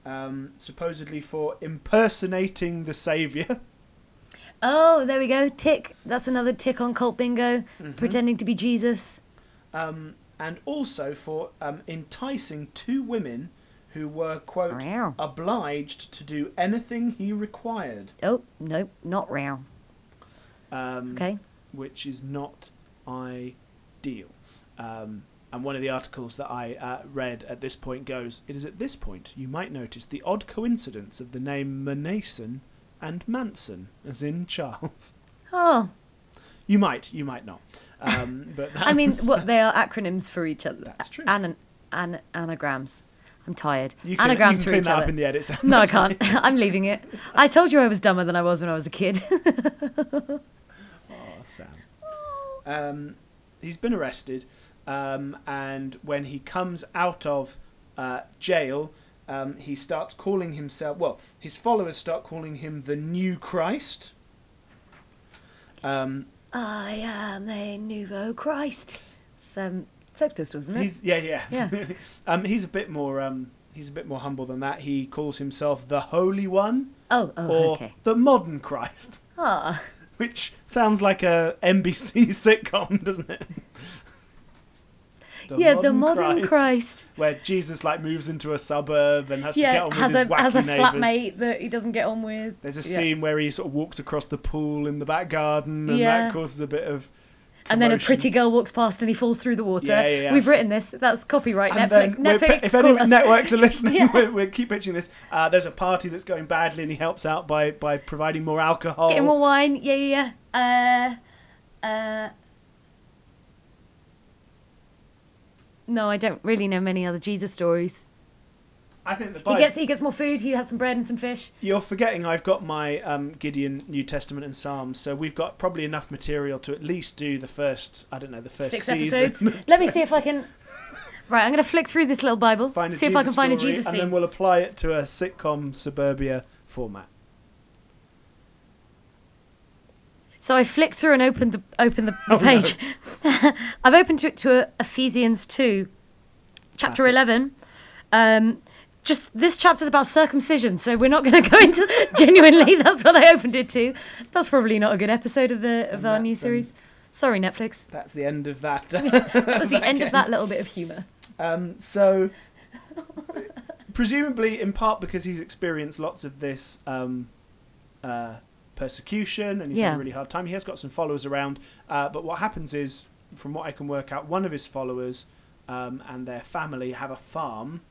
F: um, supposedly for impersonating the Saviour.
G: Oh, there we go. Tick. That's another tick on cult bingo.
F: Mm-hmm.
G: Pretending to be Jesus.
F: Um, and also for um, enticing two women who were, quote, obliged to do anything he required.
G: Oh, nope, not real.
F: Um,
G: Okay.
F: which is not ideal. Um, and one of the articles that I uh, read at this point goes, It is at this point you might notice the odd coincidence of the name Manason and Manson, as in Charles.
G: Oh,
F: You might, you might not. Um, but
G: I mean, what they are acronyms for each other.
F: That's true.
G: An, an, anagrams. I'm tired.
F: you can,
G: anagrams
F: you
G: for
F: can clean
G: each
F: that
G: other.
F: up in the edit.
G: No, I can't. I'm leaving it. I told you I was dumber than I was when I was a kid.
F: Oh, Sam. Um, he's been arrested, um, and when he comes out of uh, jail, um, he starts calling himself. Well, his followers start calling him the New Christ. Um,
G: I am the nouveau Christ. It's um, Sex Pistols, isn't it?
F: he's yeah, yeah.
G: Yeah.
F: um, he's a bit more. Um, he's a bit more humble than that. He calls himself the Holy One
G: oh, oh,
F: or
G: okay.
F: the Modern Christ,
G: Ah,
F: which sounds like a NBC sitcom, doesn't it?
G: Yeah, the modern Christ.
F: where Jesus like moves into a suburb and has to get on with
G: has
F: his
G: a
F: wacky
G: has a flatmate that he doesn't get on with.
F: There's a
G: Yeah.
F: scene where he sort of walks across the pool in the back garden, and
G: Yeah.
F: that causes a bit of.
G: And then a pretty girl walks past and he falls through the water.
F: Yeah, yeah, yeah.
G: We've written this. That's copyright.
F: And
G: Netflix. Netflix.
F: if any networks are listening,
G: Yeah.
F: we'll, we'll keep pitching this. Uh, there's a party that's going badly, and he helps out by by providing more alcohol.
G: Getting more wine. Yeah, yeah, yeah. Uh, uh. No, I don't really know many other Jesus stories.
F: I think the
G: He gets he gets more food. He has some bread and some fish.
F: You're forgetting I've got my um, Gideon New Testament and Psalms, so we've got probably enough material to at least do the first. I don't know the first
G: Six
F: season.
G: episodes. Let me see if I can. Right, I'm going to flick through this little Bible.
F: a
G: see if I can
F: Jesus
G: find a
F: story,
G: Jesus
F: and
G: scene.
F: then we'll apply it to a sitcom suburbia format.
G: So I flicked through and opened the opened the, the
F: Oh, no.
G: page. I've opened to to Ephesians two, chapter
F: Classic.
G: eleven. Um, just this chapter's about circumcision, so we're not going to go into. genuinely, that's what I opened it to. That's probably not a good episode of the of
F: And
G: our new
F: that's, um,
G: series. Sorry, Netflix.
F: That's the end of that.
G: That was the end of that little bit of humour.
F: Um, so, presumably, in part because he's experienced lots of this um, uh, persecution and he's had a really hard time, he has got some followers around. Uh, but what happens is, from what I can work out, one of his followers um, and their family have a farm.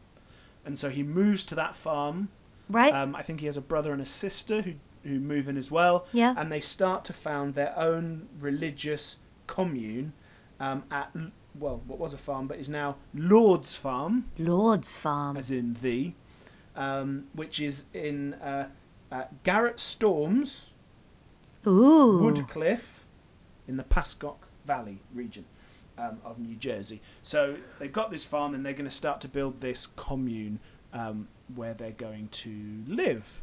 F: And so he moves to that farm.
G: Right?
F: Um, I think he has a brother and a sister who, who move in as well.
G: Yeah.
F: And they start to found their own religious commune um, at, well, what was a farm, but is now Lord's Farm,
G: Lord's Farm.
F: as in the, um, which is in uh, uh, Garrett Storms,
G: Ooh.
F: Woodcliff, in the Pascack Valley region um, of New Jersey. So they've got this farm and they're going to start to build this commune um, where they're going to live.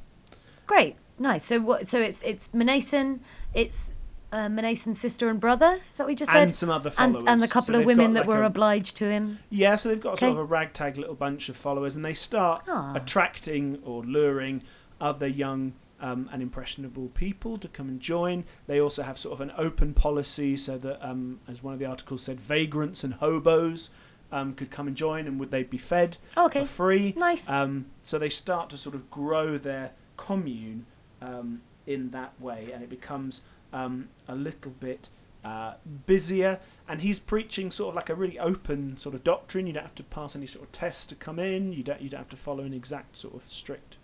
G: Great. Nice. So what? So it's it's Manason. It's uh, sister and brother. Is that what you just
F: And
G: said?
F: some other followers.
G: and the
F: So
G: couple of women that
F: like
G: were
F: a-
G: obliged to him.
F: Yeah, so they've got sort of a ragtag little bunch of followers, and they start
G: Ah.
F: attracting or luring other young um, and impressionable people to come and join. They also have sort of an open policy, so that, um, as one of the articles said, vagrants and hobos um, could come and join, and would they be fed
G: Oh, okay.
F: for free?
G: Nice.
F: Um, so they start to sort of grow their commune um, in that way, and it becomes um, a little bit uh, busier. And he's preaching sort of like a really open sort of doctrine. You don't have to pass any sort of test to come in. You don't. You don't have to follow an exact sort of strict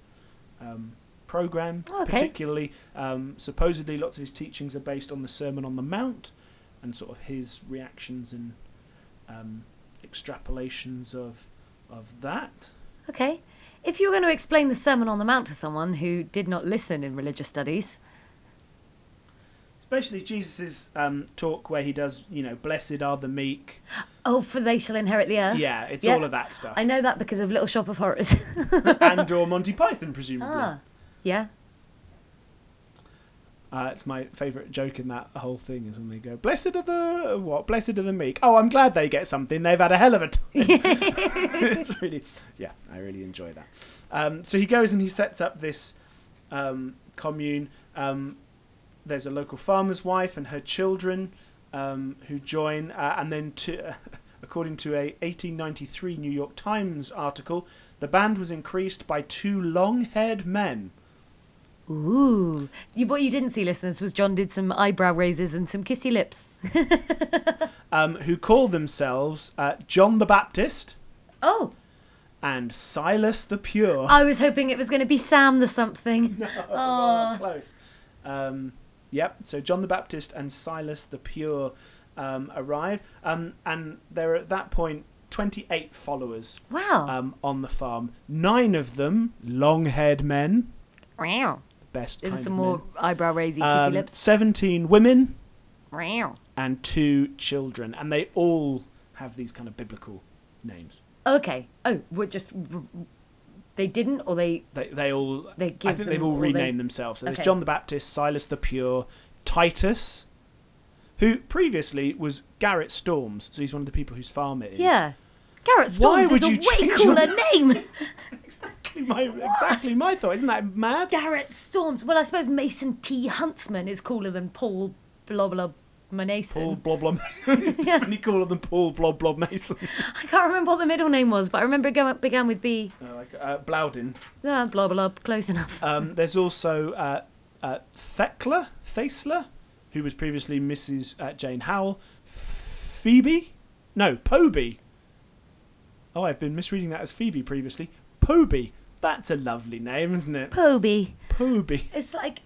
F: um, program.
G: Okay.
F: Particularly, um, supposedly, lots of his teachings are based on the Sermon on the Mount, and sort of his reactions and um, extrapolations of of that.
G: Okay. If you were going to explain the Sermon on the Mount to someone who did not listen in religious studies,
F: Especially Jesus' um, talk where he does, you know, blessed are the meek.
G: oh, for they shall inherit the earth.
F: Yeah, it's
G: Yeah.
F: all of that stuff.
G: I know that because of Little Shop of Horrors.
F: and or Monty Python, presumably.
G: ah, yeah.
F: Uh, it's my favourite joke in that whole thing is when they go, "Blessed are the what? Blessed are the meek." Oh, I'm glad they get something. They've had a hell of a time. it's really, yeah, I really enjoy that. Um, so he goes and he sets up this um, commune. Um, there's a local farmer's wife and her children um, who join, uh, and then to, according to a 1893 New York Times article, the band was increased by two long-haired men.
G: Ooh. You, what you didn't see, listeners, was John did some eyebrow raises and some kissy lips.
F: um, who call themselves uh, John the Baptist
G: Oh,
F: and Silas the Pure.
G: I was hoping it was going to be Sam the something.
F: Oh, close. Um, yep. So John the Baptist and Silas the Pure um, arrive, um, and there are at that point 28 followers
G: Wow.
F: um, on the farm. Nine of them long-haired men.
G: Wow.
F: Best.
G: There was some more eyebrow raising kissy
F: Um,
G: lips.
F: 17 women
G: Wow.
F: and two children, and they all have these kind of biblical names.
G: Okay. Oh, we're just. They didn't, or they.
F: They they all
G: They
F: I
G: give
F: think they've all
G: or they-
F: renamed themselves. So there's John the Baptist, Silas the Pure, Titus, who previously was Garrett Storms. So he's one of the people whose farm it is.
G: Yeah. Garrett Storms is a way cooler
F: your-
G: name.
F: exactly my exactly my thought. Isn't that mad?
G: Garrett Storms. Well, I suppose Mason T. Huntsman is cooler than Paul Blobla Manason.
F: Paul Blob Blob. Definitely cooler than Paul Blob Blob Mason.
G: I can't remember what the middle name was, but I remember it began with B.
F: Uh, like uh, Blowden.
G: Ah, blah blah blah. Close enough.
F: Um, there's also uh, uh, Thekla, Thesla, who was previously Mrs. Uh, Jane Howell. Phoebe? No, Poby. Oh, I've been misreading that as Phoebe previously. Poby. That's a lovely name, isn't it?
G: Poby.
F: Poby.
G: It's like,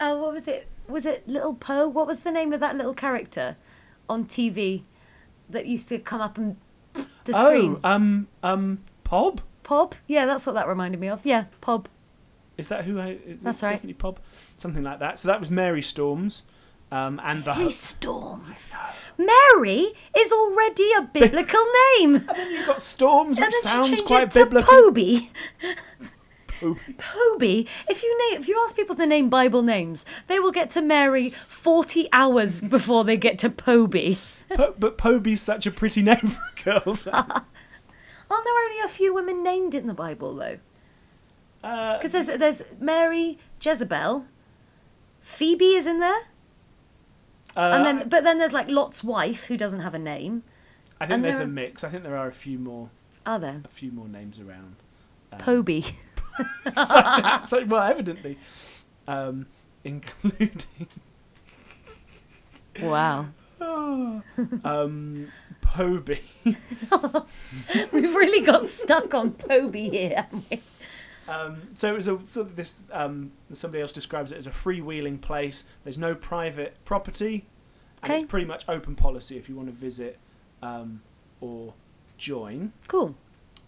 G: oh, what was it? Was it Little Poe? What was the name of that little character on TV that used to come up and the screen?
F: Oh, um, um, Pob?
G: Pob? Yeah, that's what that reminded me of. Yeah, Pob.
F: Is that who I? Is
G: That's right.
F: Definitely Pob. Something like that. So that was Mary Storms, um, and the.
G: Mary Storms. Mary is already a biblical name.
F: And then you've got Storms, which sounds quite
G: it to
F: biblical.
G: Poby.
F: Poby.
G: Poby. If you name, if you ask people to name Bible names, they will get to Mary forty hours before they get to Poby.
F: Po- but Poby's such a pretty name for a girl. so-
G: Aren't there only a few women named in the Bible though?
F: Uh,
G: Because there's there's Mary, Jezebel, Phoebe is in there,
F: uh,
G: and then but then there's like Lot's wife who doesn't have a name.
F: I think
G: and
F: there's
G: there
F: a mix. I think there are a few more,
G: Are there?
F: a few more names around. Um,
G: Poby.
F: such, well, evidently, um, including
G: Wow.
F: um, Poby.
G: We've really got stuck on Poby here. haven't we?
F: Um, so it was a sort of this. Um, somebody else describes it as a freewheeling place. There's no private property, and
G: Okay.
F: it's pretty much open policy if you want to visit um, or join.
G: Cool.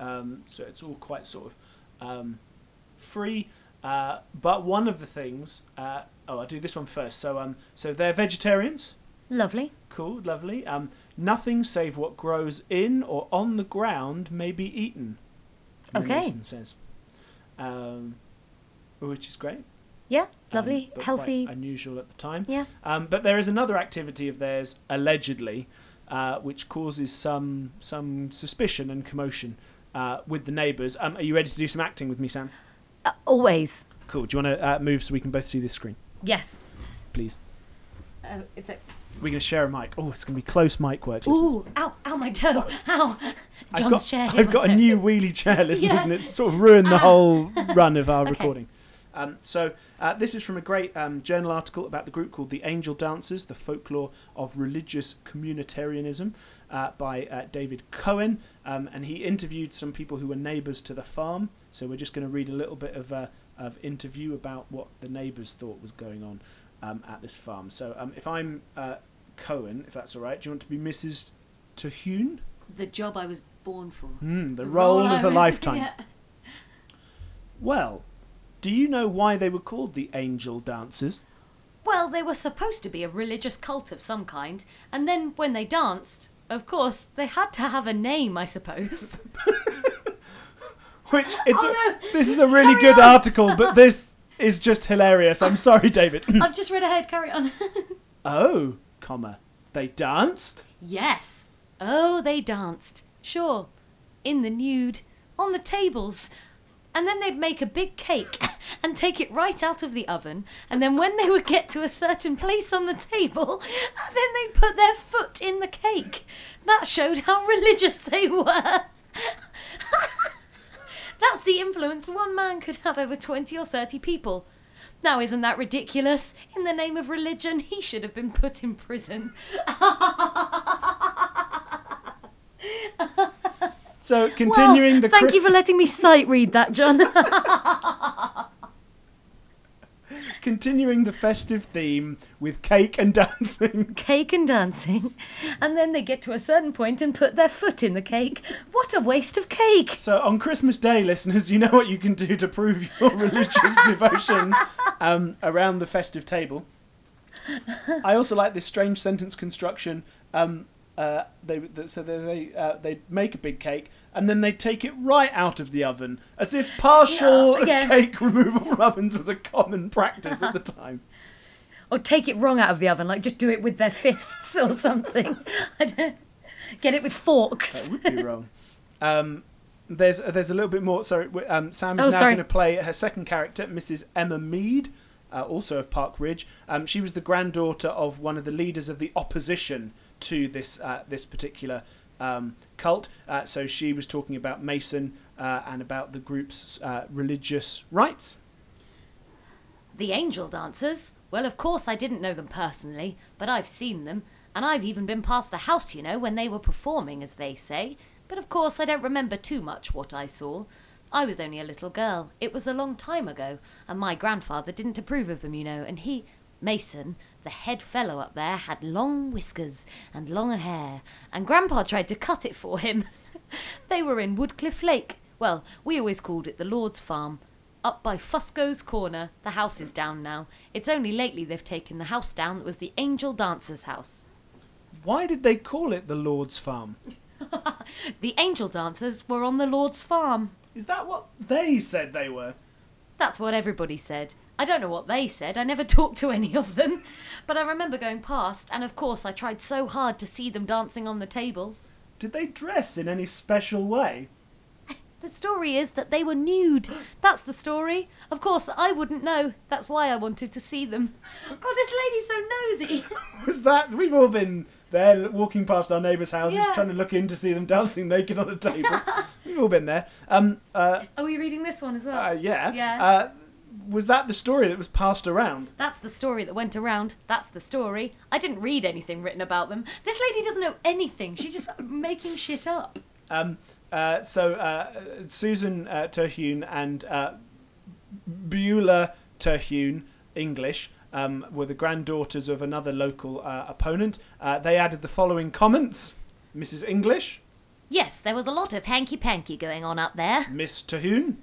F: Um, so it's all quite sort of um, free. Uh, but one of the things. Uh, oh, I'll do this one first. So um, so they're vegetarians.
G: Lovely.
F: Cool, lovely. Um, nothing save what grows in or on the ground may be eaten.
G: Okay.
F: Says, um, which is great.
G: Yeah.
F: um,
G: Lovely.
F: but quite
G: Healthy.
F: unusual at the time.
G: Yeah.
F: Um, but there is another activity of theirs allegedly, uh, which causes some some suspicion and commotion uh, with the neighbours. Um, are you ready to do some acting with me, Sam?
G: Uh, always.
F: Cool. Do you want to uh, move so we can both see this screen,
G: Yes.
F: please?
G: Uh, it's a.
F: We're going to share a mic. Oh, it's going to be close mic work.
G: Ooh! Ow! Ow! My toe! Ow!
F: I've got,
G: chair.
F: I've got a new wheelie chair, listeners,
G: Yeah.
F: and it's sort of ruined the
G: Ah.
F: whole run of our
G: Okay.
F: recording. Um, so uh, this is from a great um, journal article about the group called the Angel Dancers: The Folklore of Religious Communitarianism uh, by uh, David Cohen, um, and he interviewed some people who were neighbours to the farm. So we're just going to read a little bit of uh, of interview about what the neighbours thought was going on at this farm. So um, if I'm uh, Cohen, if that's all right, do you want to be Mrs. Terhune?
G: The job I was born for.
F: Hmm, the, role,
G: I
F: of a
G: was-
F: lifetime.
G: yeah.
F: Well, do you know why they were called the Angel Dancers?
G: Well, they were supposed to be a religious cult of some kind, and then when they danced, of course, they had to have a name, I suppose.
F: Which it's
G: Oh,
F: a,
G: no.
F: this is a really
G: Carry
F: good
G: on.
F: article, but this is just hilarious. I'm sorry, David.
G: I've just read ahead, carry on.
F: oh, comma, they danced.
G: yes. Oh, they danced. Sure. In the nude. On the tables. And then they'd make a big cake and take it right out of the oven. And then when they would get to a certain place on the table, then they'd put their foot in the cake. That showed how religious they were. That's the influence one man could have over 20 or 30 people. Now, isn't that ridiculous? In the name of religion, he should have been put in prison.
F: So continuing the
G: Thank
F: Chris-
G: you for letting me sight read that, John.
F: continuing the festive theme with cake and dancing.
G: cake and dancing. And then they get to a certain point and put their foot in the cake. What a waste of cake!
F: So on Christmas Day, listeners, you know what you can do to prove your religious devotion um, around the festive table. I also like this strange sentence construction. Um, uh, they so they they, uh, they make a big cake and then they take it right out of the oven, as if partial
G: Yeah, yeah.
F: cake removal from ovens was a common practice at the time.
G: Or take it wrong out of the oven, like just do it with their fists or something. I don't. Get it with forks.
F: That would be wrong. Um, there's there's a little bit more. Sorry, um, Sam is
G: Oh,
F: now going to play her second character, Mrs. Emma Mead, uh, also of Park Ridge. Um, she was the granddaughter of one of the leaders of the opposition to this uh, this particular um, cult. Uh, so she was talking about Mason uh, and about the group's uh, religious rites.
H: The angel dancers? Well, of course I didn't know them personally, but I've seen them, and I've even been past the house, you know, when they were performing, as they say. But of course I don't remember too much what I saw. I was only a little girl. It was a long time ago, and my grandfather didn't approve of them, you know, and he. Mason, the head fellow up there, had long whiskers and longer hair, and Grandpa tried to cut it for him. they were in Woodcliff Lake. Well, we always called it the Lord's Farm, up by Fusco's Corner. The house is down now. It's only lately they've taken the house down that was the Angel Dancer's house.
F: Why did they call it the Lord's Farm?
H: The Angel Dancers were on the Lord's farm.
F: Is that what they said they were?
G: That's what everybody said. I don't know what they said. I never talked to any of them. But I remember going past, and of course, I tried so hard to see them dancing on the table.
F: Did they dress in any special way?
G: The story is that they were nude. That's the story. Of course, I wouldn't know. That's why I wanted to see them. God, this lady's so nosy.
F: Was that we've all been there walking past our neighbours' houses
G: Yeah.
F: trying to look in to see them dancing naked on a table? we've all been there. Um uh,
G: Are we reading this one as well?
F: uh yeah.
G: Yeah.
F: Uh, was that the story that was passed around?
G: That's the story that went around. That's the story. I didn't read anything written about them. This lady doesn't know anything. She's just making shit up.
F: Um, uh, so uh, Susan uh, Terhune and uh, Beulah Terhune, English, um, were the granddaughters of another local uh, opponent. Uh, they added the following comments: Mrs. English,
G: Yes, there was a lot of hanky panky going on up there.
F: Miss Terhune,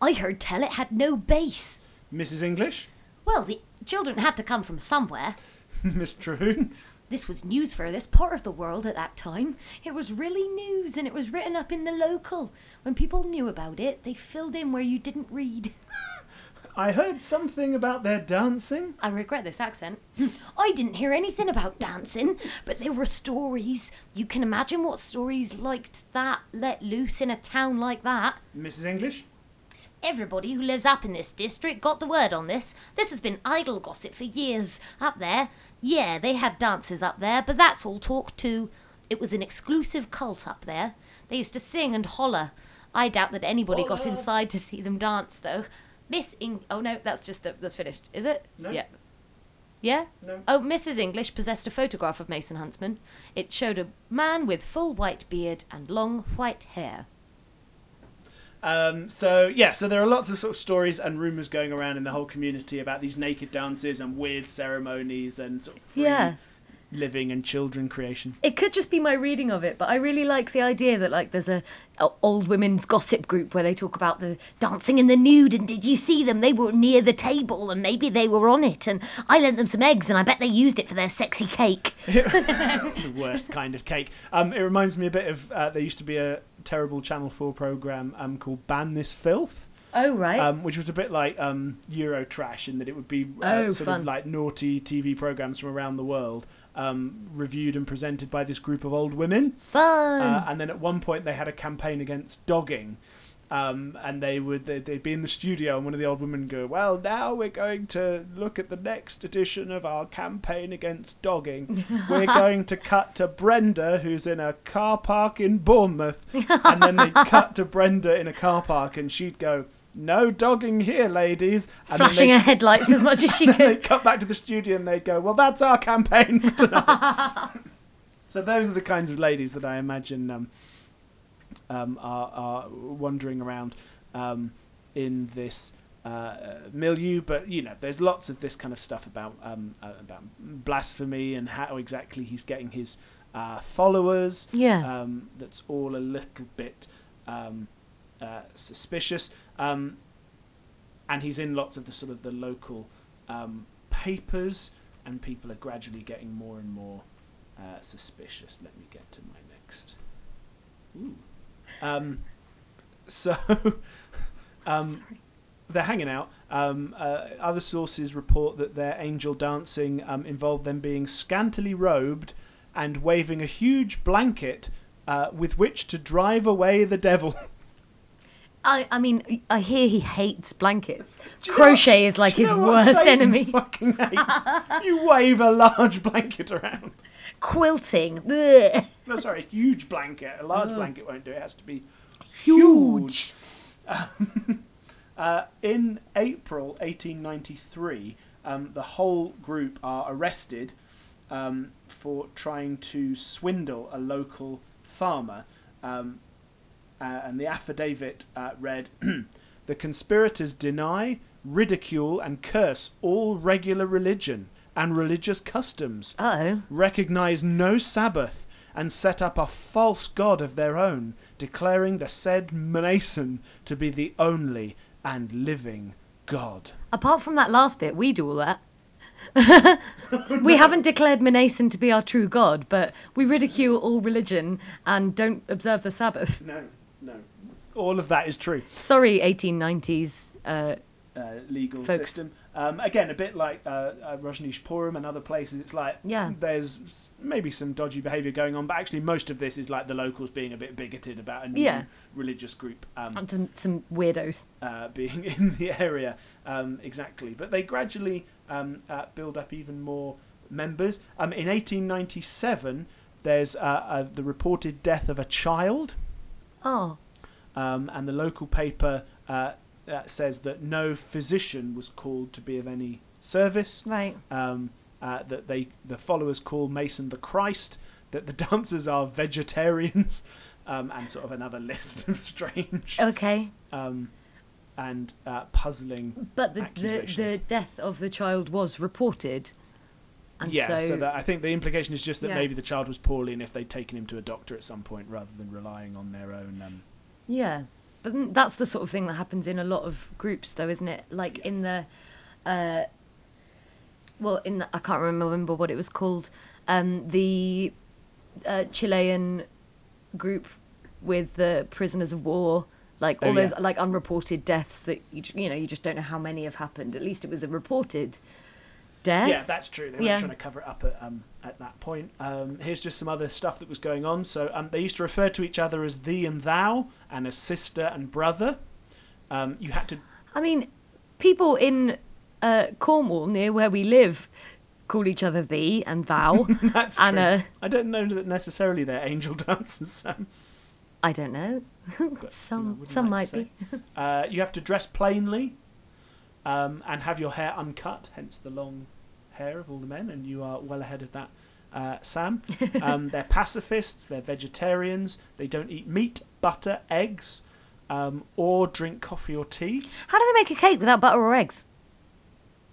G: I heard tell it had no base.
F: Mrs. English,
G: Well, the children had to come from somewhere.
F: Miss Terhune,
G: This was news for this part of the world at that time. It was really news and it was written up in the local. When people knew about it, they filled in where you didn't read.
F: I heard something about their dancing.
G: I regret this accent. I didn't hear anything about dancing, but there were stories. You can imagine what stories like that let loose in a town like that.
F: Mrs. English,
G: Everybody who lives up in this district got the word on this. This has been idle gossip for years. Up there, yeah, they had dances up there, but that's all talk too. It was an exclusive cult up there. They used to sing and holler. I doubt that anybody got inside to see them dance, though. Miss Eng. Oh no, that's just the, that's finished. Is it?
F: No.
G: Yeah. Yeah?
F: No.
G: Oh, Mrs. English possessed a photograph of Mason Huntsman. It showed a man with full white beard and long white hair.
F: Um, so yeah, so there are lots of sort of stories and rumours going around in the whole community about these naked dances and weird ceremonies and sort of free
I: Yeah.
F: living and children creation.
I: It could just be my reading of it, but I really like the idea that like there's a, a old women's gossip group where they talk about the dancing in the nude and did you see them? They were near the table and maybe they were on it and I lent them some eggs and I bet they used it for their sexy cake.
F: the worst kind of cake. Um, it reminds me a bit of uh, there used to be a terrible Channel Four program um, called "Ban This Filth."
I: Oh right.
F: Um, which was a bit like um, Euro trash in that it would be uh,
I: Oh,
F: sort
I: fun.
F: of like naughty TV programs from around the world, um, reviewed and presented by this group of old women.
I: Fun.
F: Uh, and then at one point they had a campaign against dogging. Um, and they would they'd, they'd be in the studio and one of the old women would go well now we're going to look at the next edition of our campaign against dogging we're going to cut to brenda who's in a car park in bournemouth and then they'd cut to brenda in a car park and she'd go no dogging here ladies and
I: Flashing
F: they'd-
I: her headlights as much as she
F: they'd
I: could.
F: cut back to the studio and they'd go, "Well, that's our campaign for tonight." so those are the kinds of ladies that I imagine um, um, are, are wandering around um, in this uh, milieu. But you know, there's lots of this kind of stuff about um, uh, about blasphemy and how exactly he's getting his uh, followers.
I: Yeah.
F: Um, that's all a little bit um, uh, suspicious. Um, and he's in lots of the sort of the local um, papers, and people are gradually getting more and more uh, suspicious. Let me get to my next. Ooh. Um, so, um, they're hanging out. Um, uh, other sources report that their angel dancing um, involved them being scantily robed and waving a huge blanket uh, with which to drive away the devil.
I: I, I mean, I hear he hates blankets. Crochet is like his worst enemy.
F: Fucking hates. you wave a large blanket around.
I: Quilting.
F: No, sorry, a huge blanket. A large blanket won't do. It has to be
I: Huge.
F: Uh, in April 1893, um, the whole group are arrested um, for trying to swindle a local farmer. Um, uh, and the affidavit uh, read The conspirators deny, ridicule, and curse all regular religion and religious customs,
I: Oh.
F: recognize no Sabbath, and set up a false god of their own, declaring the said Mason to be the only and living God.
I: Apart from that last bit, we do all that. we haven't declared Manason to be our true God, but we ridicule all religion and don't observe the Sabbath.
F: No, no. All of that is true.
G: Sorry, 1890s. Uh,
F: uh, legal
G: Folks.
F: system. Um, again, a bit like uh, uh, Rajneeshpuram and other places. It's like
G: Yeah.
F: there's maybe some dodgy behaviour going on, but actually most of this is like the locals being a bit bigoted about a new
G: Yeah.
F: religious group um,
G: and some, some weirdos.
F: uh, being in the area. Um, exactly, but they gradually um, uh, build up even more members. Um, in 1897, there's uh, uh, the reported death of a child
G: Oh,
F: um, and the local paper uh, uh, says that no physician was called to be of any service.
G: right.
F: Um, uh, that they the followers call Mason the Christ. That the dancers are vegetarians, um, and sort of another list of strange
G: Okay.
F: um, and uh, puzzling.
G: But the, the, the death of the child was reported. And
F: yeah,
G: so,
F: so, that I think the implication is just that
G: Yeah.
F: maybe the child was poorly, and if they'd taken him to a doctor at some point rather than relying on their own. Um,
G: Yeah, but that's the sort of thing that happens in a lot of groups, though, isn't it? Like in the, uh, well, in the I can't remember what it was called, um, the uh, Chilean group with the prisoners of war, like
F: Oh,
G: all those
F: yeah.
G: like unreported deaths that you you know you just don't know how many have happened. At least it was a reported death.
F: Yeah, that's true. They were
G: Yeah.
F: trying to cover it up at, um, at that point. Um, here's just some other stuff that was going on. So um, they used to refer to each other as thee and thou, and as sister and brother. Um, you had to.
G: I mean, people in uh, Cornwall, near where we live, call each other thee and thou.
F: That's true.
G: and uh,
F: I don't know that necessarily they're angel dancers. Um,
G: I don't know.
F: but, you know,
G: some some
F: like
G: might be.
F: Uh, you have to dress plainly, um, and have your hair uncut. Hence the long hair of all the men, and you are well ahead of that. Uh, Sam, um, they're pacifists. They're vegetarians. They don't eat meat, butter, eggs, um, or drink coffee or tea.
G: How do they make a cake without butter or eggs?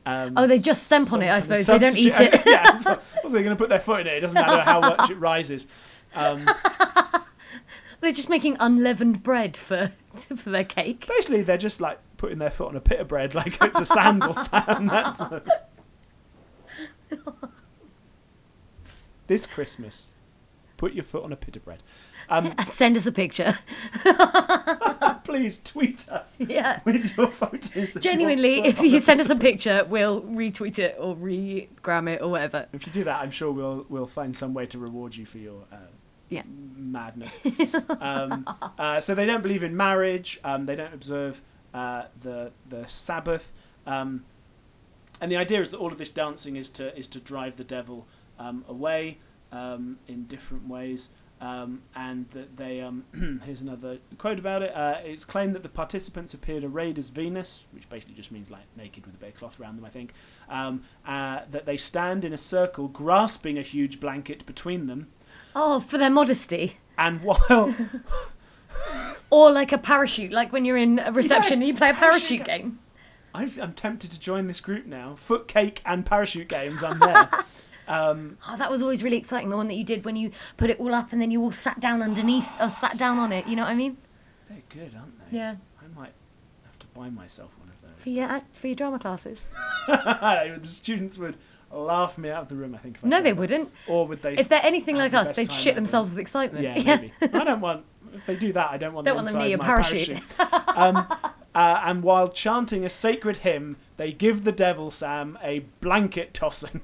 F: Um,
G: Oh, they just stamp on it, I suppose. They don't eat it.
F: yeah, so- they're going to put their foot in it. It doesn't matter how much it rises. Um,
G: They're just making unleavened bread for for their cake.
F: basically, they're just like putting their foot on a pit of bread like it's a sandal. Sam, that's the... this Christmas. Put your foot on a pit of bread. Um,
G: Send us a picture.
F: please tweet us
G: Yeah.
F: with your photos.
G: Genuinely,
F: your
G: if you send us a picture, we'll retweet it or regram it or whatever.
F: If you do that, I'm sure we'll we'll find some way to reward you for your uh,
G: Yeah.
F: madness. um, uh, so they don't believe in marriage. Um, they don't observe uh, the the Sabbath. Um, and the idea is that all of this dancing is to is to drive the devil um, away um, in different ways. Um, and that they um, here's another quote about it. Uh, it's claimed that the participants appeared arrayed as Venus, which basically just means like naked with a bit of cloth around them, I think. Um, uh, that they stand in a circle, grasping a huge blanket between them,
G: Oh, for their modesty.
F: and while
G: Or like a parachute, like when you're in a reception
F: Yes,
G: and you play a
F: parachute
G: parachute game.
F: I've, I'm tempted to join this group now, foot cake and parachute games. I'm there. um,
G: Oh, that was always really exciting. The one that you did when you put it all up and then you all sat down underneath or sat down on it. You know what I mean?
F: they're good, aren't they?
G: Yeah.
F: I might have to buy myself one of those.
G: For your act, for your drama classes.
F: the students would laugh me out of the room. I think. If I
G: No, they
F: that.
G: wouldn't.
F: Or would they?
G: If they're anything like us, they'd shit themselves with excitement.
F: Yeah, maybe. I don't want. If they do that, I don't want.
G: Don't
F: them
G: want them near your
F: my
G: parachute.
F: um, uh, and while chanting a sacred hymn, they give the devil Sam a blanket tossing.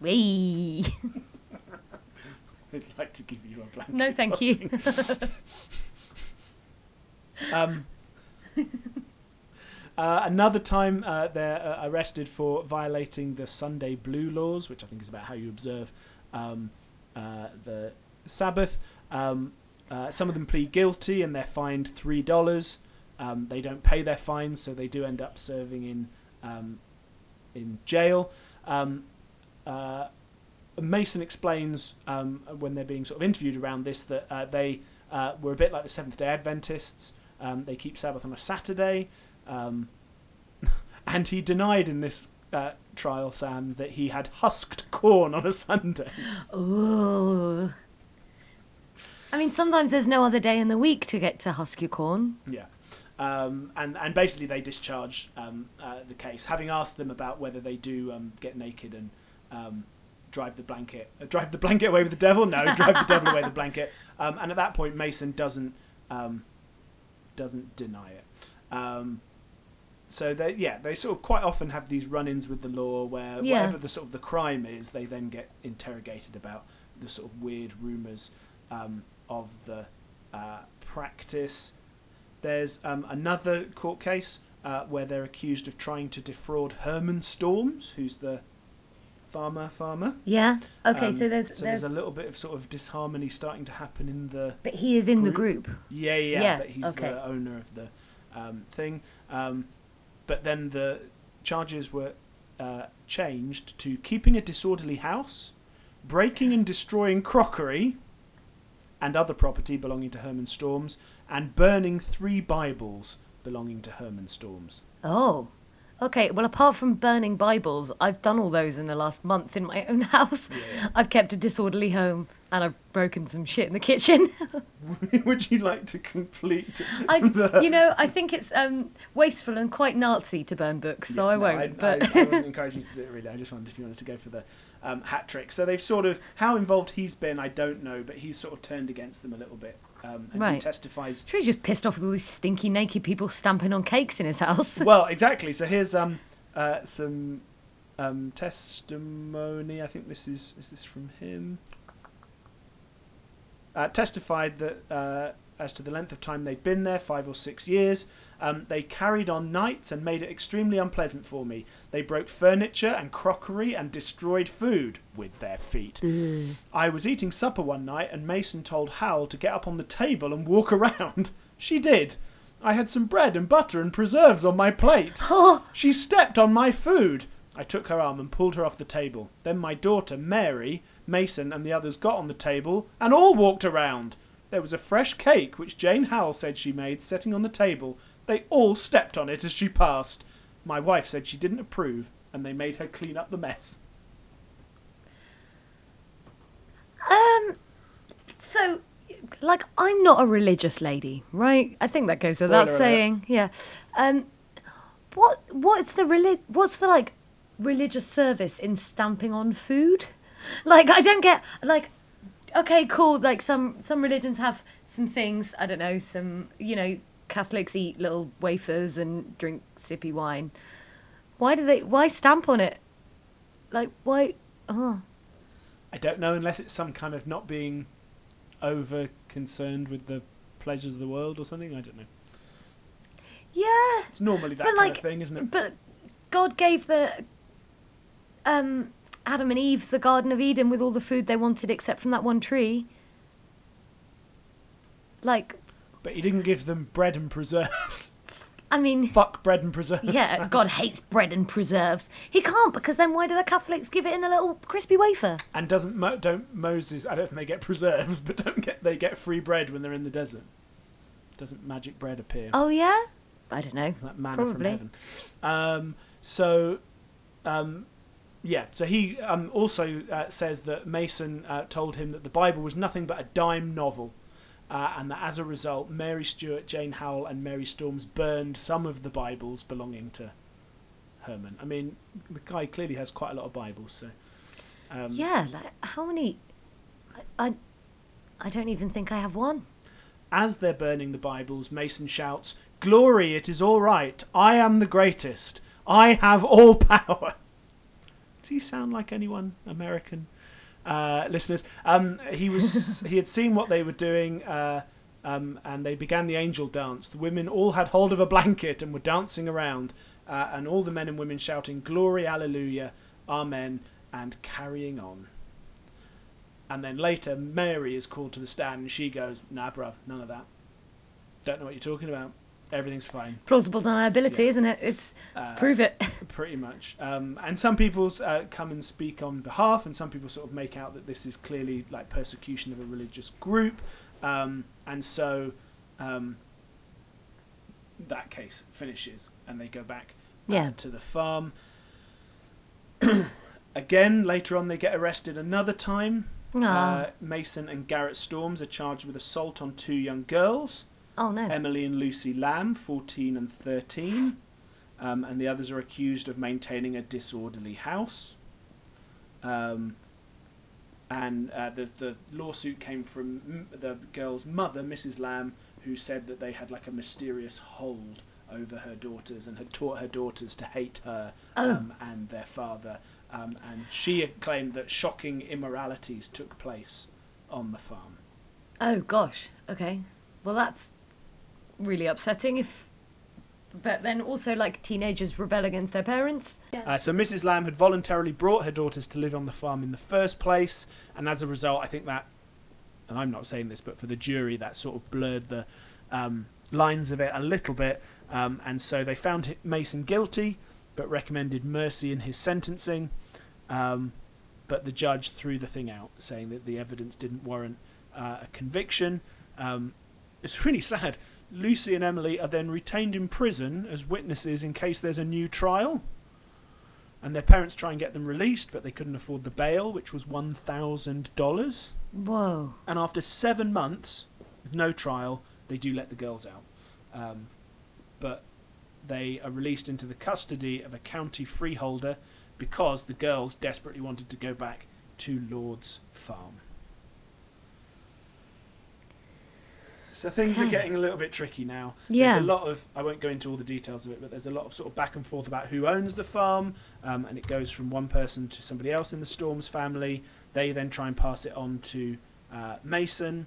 G: Wee.
F: I'd like to give you a blanket.
G: No, thank you.
F: Um, uh, another time uh, they're uh, arrested for violating the Sunday Blue laws, which I think is about how you observe um, uh, the Sabbath. Um, uh, some of them plead guilty and they're fined three dollars. Um, they don't pay their fines, so they do end up serving in um, in jail. Um, uh, Mason explains um, when they're being sort of interviewed around this that uh, they uh, were a bit like the Seventh Day Adventists. Um, they keep Sabbath on a Saturday, um, and he denied in this uh, trial, Sam, that he had husked corn on a Sunday.
G: Ooh. I mean, sometimes there's no other day in the week to get to husk your corn.
F: Yeah. Um, and, and basically they discharge um, uh, the case, having asked them about whether they do um, get naked and um, drive the blanket, uh, drive the blanket away with the devil. No, drive the devil away with the blanket. Um, and at that point, Mason doesn't um, doesn't deny it. Um, so they yeah they sort of quite often have these run-ins with the law where
G: Yeah.
F: whatever the sort of the crime is, they then get interrogated about the sort of weird rumours um, of the uh, practice. There's um, another court case uh, where they're accused of trying to defraud Herman Storms, who's the farmer farmer.
G: Yeah. Okay.
F: Um,
G: so there's
F: so
G: there's,
F: there's a little bit of sort of disharmony starting to happen in the
G: but he is in the
F: group.
G: group.
F: yeah yeah,
G: Yeah,
F: but he's
G: okay.
F: the owner of the um, thing. Um, but then the charges were uh, changed to keeping a disorderly house, breaking and destroying crockery and other property belonging to Herman Storms, and burning three Bibles belonging to Herman Storms.
G: Oh. Okay, well, apart from burning Bibles, I've done all those in the last month in my own house. I've kept a disorderly home and I've broken some shit in the kitchen.
F: Would you like to complete?
G: I,
F: the-
G: you know, I think it's um, wasteful and quite Nazi to burn books, so
F: Yeah,
G: I
F: no,
G: won't.
F: I,
G: but
F: I, I wasn't encouraging you to do it really. I just wondered if you wanted to go for the um, hat trick. So they've sort of how involved he's been, I don't know, but he's sort of turned against them a little bit. Um, and he
G: Right.
F: testifies.
G: sure he's just pissed off with all these stinky naked people stamping on cakes in his house.
F: well, exactly. So here's um uh, some um, testimony. I think this is is this from him. Uh, testified that uh, as to the length of time they'd been there, five or six years, um, they carried on nights and made it extremely unpleasant for me. They broke furniture and crockery and destroyed food with their feet. I was eating supper one night and Mason told Hal to get up on the table and walk around. She did. I had some bread and butter and preserves on my plate. She stepped on my food. I took her arm and pulled her off the table. Then my daughter, Mary, Mason, and the others got on the table and all walked around. There was a fresh cake which Jane Howell said she made setting on the table. They all stepped on it as she passed. My wife said she didn't approve and they made her clean up the mess.
G: Um, so, like, I'm not a religious lady, right? I think that goes without
F: Spoiler alert.
G: saying. Yeah. Um, what what's the relig- What's the like religious service in stamping on food? Like, I don't get like. Okay, cool. Like some some religions have some things. I don't know. Some you know Catholics eat little wafers and drink sippy wine. Why do they? Why stamp on it? Like why? Oh.
F: I don't know unless it's some kind of not being over concerned with the pleasures of the world or something. I don't know.
G: Yeah.
F: It's normally that
G: but
F: kind
G: like,
F: of thing, isn't it?
G: But God gave the um, Adam and Eve the Garden of Eden with all the food they wanted except from that one tree. Like,
F: But he didn't give them bread and preserves.
G: I mean,
F: Fuck bread and preserves.
G: yeah, God hates bread and preserves. He can't because then why do the Catholics give it in a little crispy wafer?
F: And doesn't Mo- don't Moses? I don't think they get preserves, but don't get they get free bread when they're in the desert? Doesn't magic bread appear?
G: Oh yeah, I don't know.
F: like manna
G: probably.
F: from heaven. Um, so, um, yeah. So he um, also uh, says that Mason uh, told him that the Bible was nothing but a dime novel, uh, and that as a result, Mary Stuart, Jane Howell, and Mary Storms burned some of the Bibles belonging to Herman. I mean, the guy clearly has quite a lot of Bibles. So, um,
G: Yeah, like how many? I, I, I don't even think I have one.
F: As they're burning the Bibles, Mason shouts, Glory, it is all right. I am the greatest. I have all power. He sound like anyone American? Uh, listeners, um, he was he had seen what they were doing, uh, um, and they began the angel dance. The women all had hold of a blanket and were dancing around, uh, and all the men and women shouting "Glory, Alleluia, Amen," and carrying on. And then later, Mary is called to the stand, and she goes, "Nah, bruv, none of that. Don't know what you're talking about. Everything's fine."
G: Plausible deniability, isn't it? It's
F: Uh,
G: prove it.
F: pretty much. Um, and some people uh, come and speak on behalf, and some people sort of make out that this is clearly like persecution of a religious group, um, and so um, that case finishes, and they go back
G: Yeah.
F: to the farm. Again, later on, they get arrested another time.
G: Ah.
F: Uh, Mason and Garrett Storms are charged with assault on two young girls.
G: Oh no.
F: Emily and Lucy Lamb, 14 and 13. Um, and the others are accused of maintaining a disorderly house. Um, and uh, the, the lawsuit came from m- the girl's mother, Mrs. Lamb, who said that they had like a mysterious hold over her daughters and had taught her daughters to hate her
G: Oh.
F: um, and their father. Um, and she claimed that shocking immoralities took place on the farm.
G: Oh gosh. Okay. Well, that's really upsetting. If, but then also like teenagers rebel against their parents.
F: Uh, so Mrs. Lamb had voluntarily brought her daughters to live on the farm in the first place, and as a result, I think that, and I'm not saying this, but for the jury, that sort of blurred the um, lines of it a little bit, um, and so they found Mason guilty, but recommended mercy in his sentencing. Um, but the judge threw the thing out, saying that the evidence didn't warrant uh, a conviction. Um, it's really sad. Lucy and Emily are then retained in prison as witnesses in case there's a new trial. And their parents try and get them released, but they couldn't afford the bail, which was $1,000.
G: Whoa.
F: And after seven months, with no trial, they do let the girls out. Um, but they are released into the custody of a county freeholder because the girls desperately wanted to go back to Lord's farm. So things are getting a little bit tricky now.
G: Yeah.
F: There's a lot of I won't go into all the details of it, but there's a lot of sort of back and forth about who owns the farm, um, and it goes from one person to somebody else in the Storms family. They then try and pass it on to uh, Mason,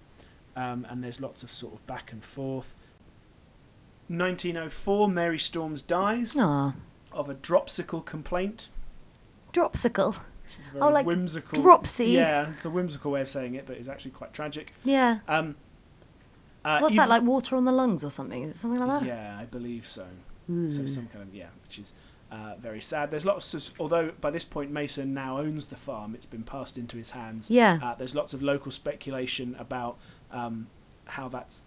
F: um, and there's lots of sort of back and forth. 1904, Mary Storms dies
G: Aw.
F: of a dropsical complaint.
G: Dropsicle.
F: Which is a very
G: Oh, like
F: whimsical.
G: dropsy.
F: Yeah, it's a whimsical way of saying it, but it's actually quite tragic.
G: Yeah.
F: Um, uh,
G: What's
F: even-
G: that like? Water on the lungs or something? Is it something like that?
F: Yeah, I believe so. So some kind of yeah, which is uh, very sad. There's lots of although by this point Mason now owns the farm, it's been passed into his hands.
G: Yeah.
F: Uh, there's lots of local speculation about um, how that's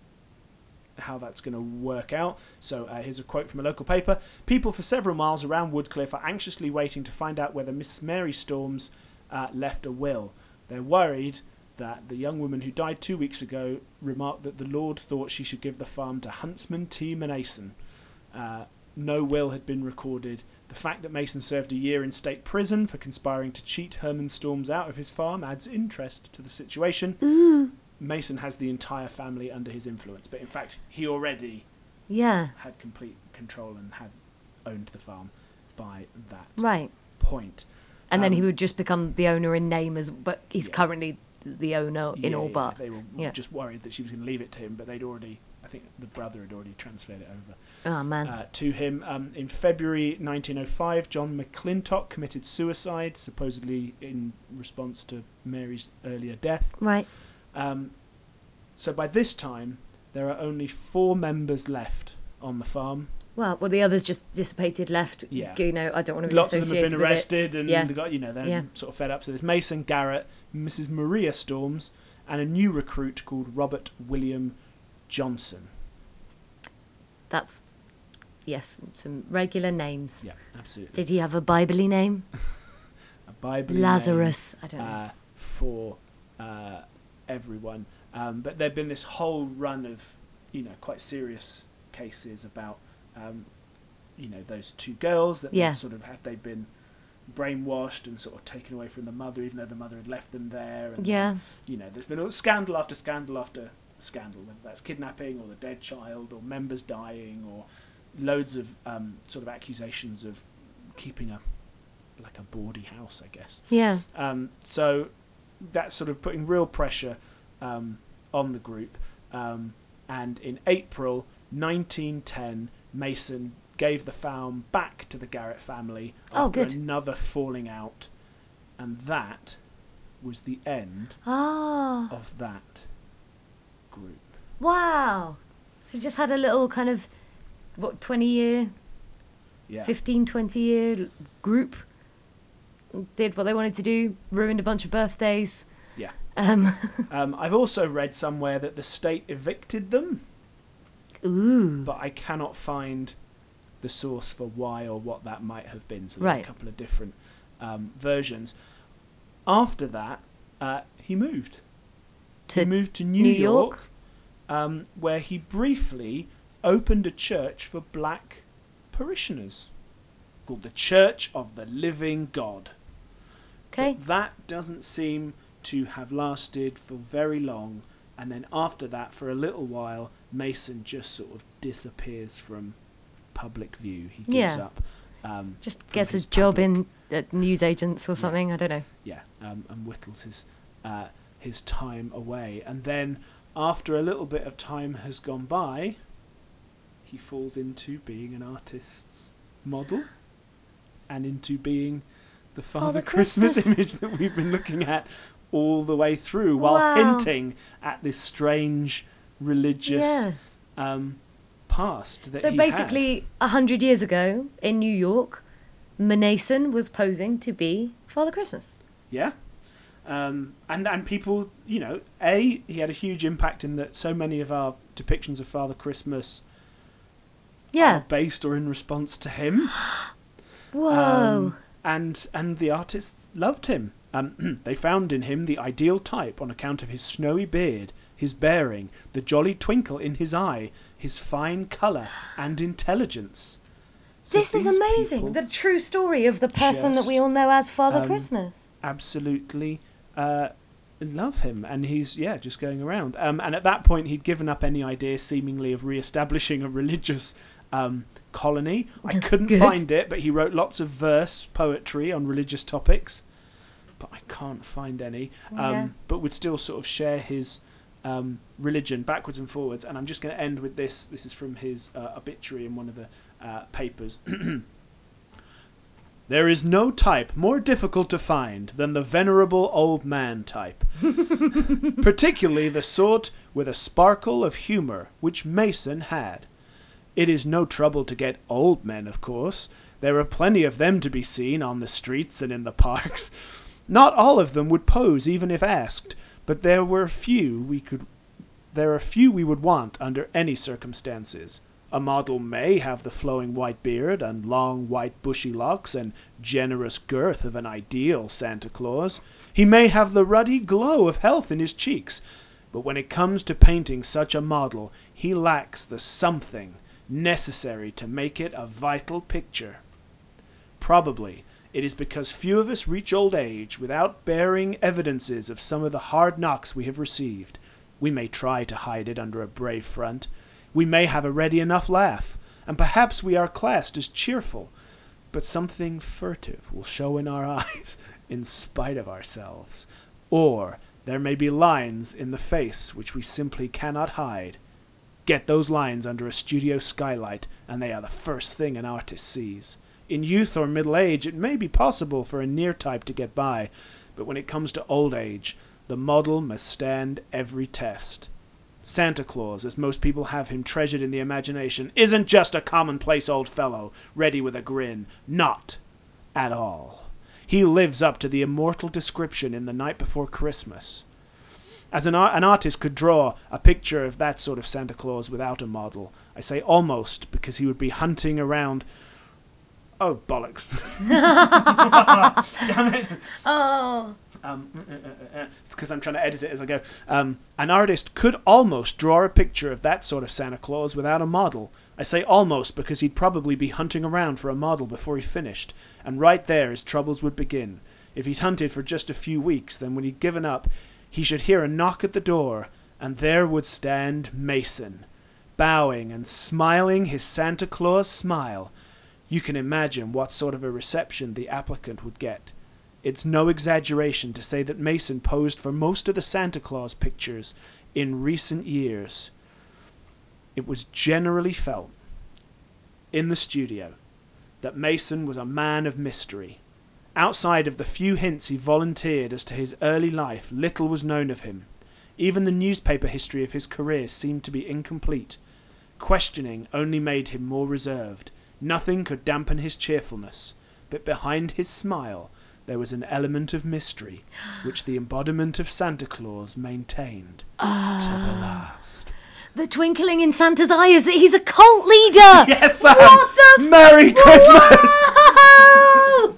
F: how that's going to work out. So uh, here's a quote from a local paper: "People for several miles around Woodcliff are anxiously waiting to find out whether Miss Mary Storms uh, left a will. They're worried." That the young woman who died two weeks ago remarked that the Lord thought she should give the farm to Huntsman T. Mason. Uh, no will had been recorded. The fact that Mason served a year in state prison for conspiring to cheat Herman Storms out of his farm adds interest to the situation. Mason has the entire family under his influence, but in fact, he already
G: Yeah.
F: had complete control and had owned the farm by that
G: Right.
F: point.
G: And then he
F: Um,
G: would just become the owner in name as, but he's
F: Yeah.
G: currently the owner in
F: Yeah,
G: all
F: yeah,
G: but.
F: They were
G: yeah.
F: just worried that she was going to leave it to him, but they'd already, I think the brother had already transferred it over.
G: Oh man.
F: uh, to him. Um, in February 1905, John McClintock committed suicide, supposedly in response to Mary's earlier death.
G: right.
F: Um, so by this time, there are only four members left on the farm.
G: Well, well, the others just dissipated, left.
F: Yeah.
G: You know, I don't want to be
F: Lots of them have been
G: with
F: arrested, and
G: Yeah.
F: they got you know they're
G: Yeah.
F: sort of fed up. So there's Mason Garrett, Mrs. Maria Storms, and a new recruit called Robert William Johnson.
G: That's yes, some regular names.
F: Yeah, absolutely.
G: Did he have a biblically name?
F: a Bible name.
G: Lazarus. I don't know.
F: uh, for uh, everyone. Um, but there'd been this whole run of, you know, quite serious cases about, um, you know, those two girls that
G: Yeah.
F: sort of had they been brainwashed and sort of taken away from the mother, even though the mother had left them there. And,
G: Yeah.
F: You know, there's been a scandal after scandal after scandal, whether that's kidnapping or the dead child or members dying or loads of um, sort of accusations of keeping a like a bawdy house, I guess.
G: Yeah.
F: Um, so that's sort of putting real pressure um, on the group. Um, and in April 1910, Mason gave the farm back to the Garrett family
G: Oh,
F: after
G: good.
F: another falling out, and that was the end
G: Ah.
F: of that group.
G: Wow. So we just had a little kind of what 20 year,
F: Yeah.
G: 15 20 year group did what they wanted to do, ruined a bunch of birthdays.
F: Yeah.
G: Um
F: Um, I've also read somewhere that the state evicted them,
G: ooh.
F: but I cannot find the source for why or what that might have been. So there
G: Right.
F: a couple of different um, versions. After that, uh, he moved.
G: To
F: he moved to New,
G: New
F: York,
G: York?
F: um, where he briefly opened a church for black parishioners called the Church of the Living God.
G: Okay.
F: But that doesn't seem to have lasted for very long. And then after that, for a little while, Mason just sort of disappears from public view. He gives
G: Yeah.
F: up. Um,
G: Just gets his
F: his
G: job
F: public-
G: in at newsagents or something. I don't know.
F: yeah, um, and whittles his uh, his time away. And then, after a little bit of time has gone by, he falls into being an artist's model, and into being the Father,
G: Father
F: Christmas.
G: Christmas.
F: image that we've been looking at all the way through, while
G: Wow.
F: hinting at this strange religious
G: Yeah.
F: um, past that
G: So basically, a hundred years ago in New York, Manason was posing to be Father Christmas.
F: Yeah. Um, and and people, you know, a he had a huge impact in that so many of our depictions of Father Christmas
G: Yeah.
F: based or in response to him.
G: Whoa.
F: Um, and and the artists loved him. Um, they found in him the ideal type on account of his snowy beard, his bearing, the jolly twinkle in his eye, his fine colour and intelligence. So
G: this is amazing. The true story of the person that we all know as Father
F: um,
G: Christmas.
F: absolutely uh, love him, and he's yeah just going around. Um, and at that point, he'd given up any idea, seemingly, of re-establishing a religious um, colony. I couldn't
G: Good.
F: find it, but he wrote lots of verse poetry on religious topics. But I can't find any. Um,
G: Yeah.
F: But would still sort of share his um, religion backwards and forwards. And I'm just going to end with this. This is from his uh, obituary in one of the uh, papers. There is no type more difficult to find than the venerable old man type, particularly the sort with a sparkle of humour which Mason had. It is no trouble to get old men, of course. There are plenty of them to be seen on the streets and in the parks. Not all of them would pose even if asked, but there were few we could there are few we would want under any circumstances. A model may have the flowing white beard and long white bushy locks and generous girth of an ideal Santa Claus. He may have the ruddy glow of health in his cheeks, but when it comes to painting such a model, he lacks the something necessary to make it a vital picture. Probably it is because few of us reach old age without bearing evidences of some of the hard knocks we have received. We may try to hide it under a brave front. We may have a ready enough laugh, and perhaps we are classed as cheerful, but something furtive will show in our eyes in spite of ourselves. Or there may be lines in the face which we simply cannot hide. Get those lines under a studio skylight, and they are the first thing an artist sees. In youth or middle age, it may be possible for a near type to get by, but when it comes to old age, the model must stand every test. Santa Claus, as most people have him treasured in the imagination, isn't just a commonplace old fellow, ready with a grin. Not at all. He lives up to the immortal description in The Night Before Christmas. As an, an artist could draw a picture of that sort of Santa Claus without a model, I say almost because he would be hunting around. Oh, bollocks. Damn it.
G: Oh.
F: Um, uh, uh, uh, it's because I'm trying to edit it as I go. Um, an artist could almost draw a picture of that sort of Santa Claus without a model. I say almost because he'd probably be hunting around for a model before he finished, and right there his troubles would begin. If he'd hunted for just a few weeks, then when he'd given up, he should hear a knock at the door, and there would stand Mason, bowing and smiling his Santa Claus smile. You can imagine what sort of a reception the applicant would get. It's no exaggeration to say that Mason posed for most of the Santa Claus pictures in recent years. It was generally felt in the studio that Mason was a man of mystery. Outside of the few hints he volunteered as to his early life, little was known of him. Even the newspaper history of his career seemed to be incomplete. Questioning only made him more reserved. Nothing could dampen his cheerfulness, but behind his smile there was an element of mystery, which the embodiment of Santa Claus maintained to the ah. last.
G: The twinkling in Santa's eye is that he's a cult leader.
F: Yes, Sam!
G: What the
F: Merry Christmas!
G: Whoa!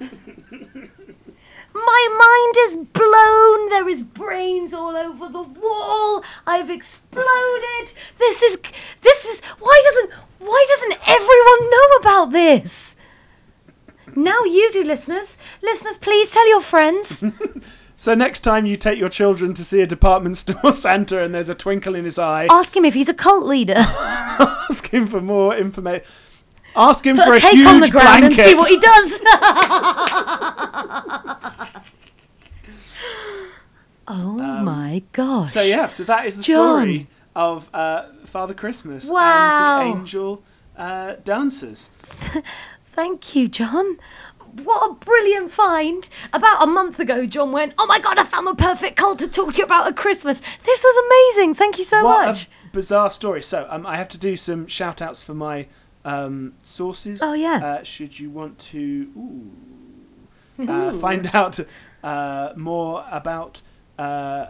G: My mind is blown. There is brains all over the wall. I've exploded. This is this is why doesn't why doesn't everyone know about this? Now you do, listeners. Listeners, please tell your friends.
F: So next time you take your children to see a department store Santa and there's a twinkle in his eye,
G: Ask him if he's a cult leader.
F: ask him for more information. Ask him
G: Put
F: for
G: a
F: a
G: cake
F: huge
G: on the ground
F: blanket.
G: and see what he does. Oh my gosh.
F: Um, So yeah, so that is the
G: John.
F: story of uh, Father Christmas
G: Wow.
F: and the angel uh, dancers.
G: Thank you, John. What a brilliant find. About a month ago, John went, Oh my god, I found the perfect cult to talk to you about at Christmas. This was amazing. Thank you so
F: what
G: much.
F: a bizarre story. So um, I have to do some shout outs for my um, sources.
G: Oh, yeah.
F: Uh, should you want to ooh, uh, find out uh, more about uh,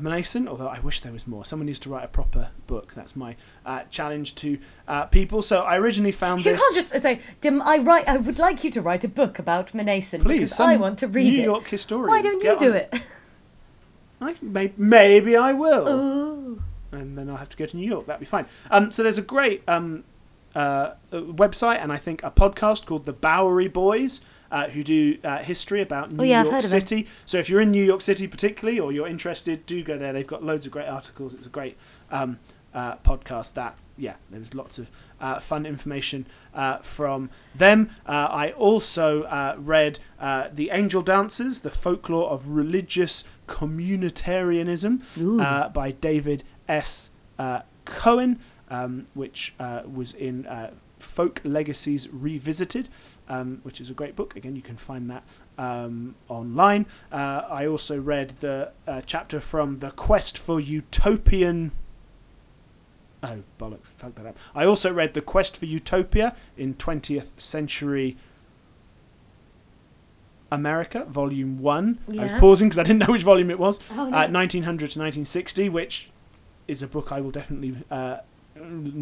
F: Mason, although I wish there was more. Someone needs to write a proper book. That's my uh, challenge to uh, people. So I originally found
G: You
F: this.
G: can't just say, Dim, I write. I would like you to write a book about
F: Please,
G: because I want to read
F: New
G: it.
F: York historians.
G: Why don't you do
F: on
G: it?
F: I, may, maybe I will.
G: Ooh.
F: and then I'll have to go to New York. That'd be fine. Um, so there's a great um, uh, uh, website and I think a podcast called the Bowery Boys. Uh, who do uh, history about New
G: Oh, yeah,
F: York
G: heard of them.
F: City? So if you're in New York City particularly, or you're interested, do go there. They've got loads of great articles. It's a great um, uh, podcast. That yeah, there's lots of uh, fun information uh, from them. Uh, I also uh, read uh, The Angel Dancers, The Folklore of Religious Communitarianism uh, by David S. Uh, Cohen, um, which uh, was in uh, Folk Legacies Revisited, um, which is a great book. Again, you can find that um, online. Uh, I also read the uh, chapter from The Quest for Utopian. Oh, bollocks, fuck that up. I also read The Quest for Utopia in 20th Century America, Volume 1. I was pausing because I didn't know which volume it was.
G: Oh, no.
F: uh, 1900 to 1960, which is a book I will definitely uh,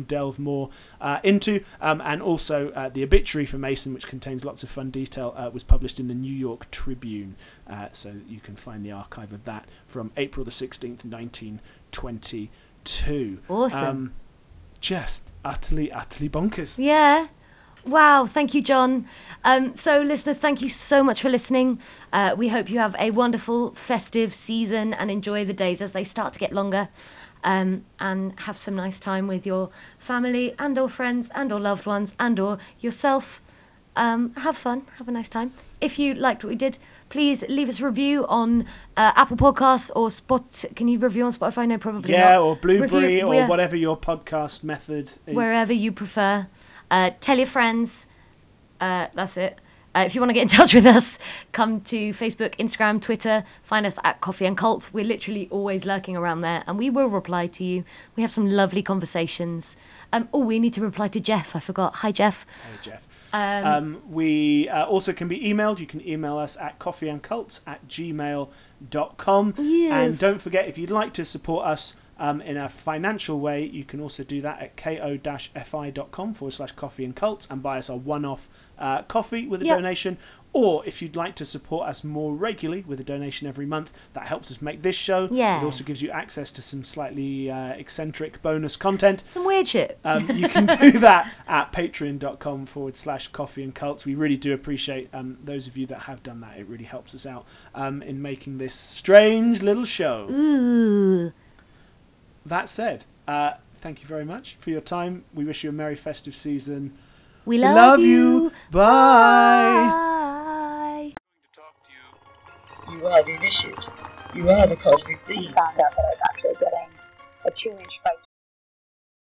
F: delve more uh, into. Um, and also, uh, The Obituary for Mason, which contains lots of fun detail, uh, was published in the New York Tribune. Uh, so you can find the archive of that from April the 16th, 1922.
G: Awesome.
F: Um, just utterly, utterly bonkers.
G: Yeah. Wow, thank you, John. Um, so, listeners, thank you so much for listening. Uh, we hope you have a wonderful festive season and enjoy the days as they start to get longer. Um, and have some nice time with your family and or friends and or loved ones and or yourself. Um, have fun, have a nice time. If you liked what we did, please leave us a review on uh, Apple Podcasts or Spot. Can you review on Spotify? No, probably
F: Yeah,
G: not.
F: or Blueberry,
G: Review-
F: or
G: yeah
F: whatever your podcast method is.
G: wherever you prefer. Uh, tell your friends. Uh, that's it. Uh, if you want to get in touch with us, come to Facebook, Instagram, Twitter. Find us at Coffee and Cult. We're literally always lurking around there, and we will reply to you. We have some lovely conversations. Um, oh, we need to reply to Jeff. I forgot. Hi, Jeff.
F: Hey, Jeff.
G: Um,
F: Um, we uh, also can be emailed. You can email us at coffeeandcults at gmail.com.
G: Yes.
F: And don't forget, if you'd like to support us um, in a financial way, you can also do that at ko-fi.com forward slash coffee and cults and buy us a one-off uh, coffee with a
G: Yep.
F: donation. Or if you'd like to support us more regularly with a donation every month, that helps us make this show.
G: Yeah.
F: It also gives you access to some slightly uh, eccentric bonus content.
G: some weird shit.
F: Um, you can do that at patreon.com forward slash coffee and cults. We really do appreciate um, those of you that have done that. It really helps us out um, in making this strange little show.
G: Ooh.
F: That said, uh, thank you very much for your time. We wish you a merry festive season.
G: We
F: We
G: love,
F: love you. Bye.
G: Bye.
A: to talk to you.
B: You are the initiate. You are the cosmic
C: He
B: being.
C: found out that I was actually getting a two inch by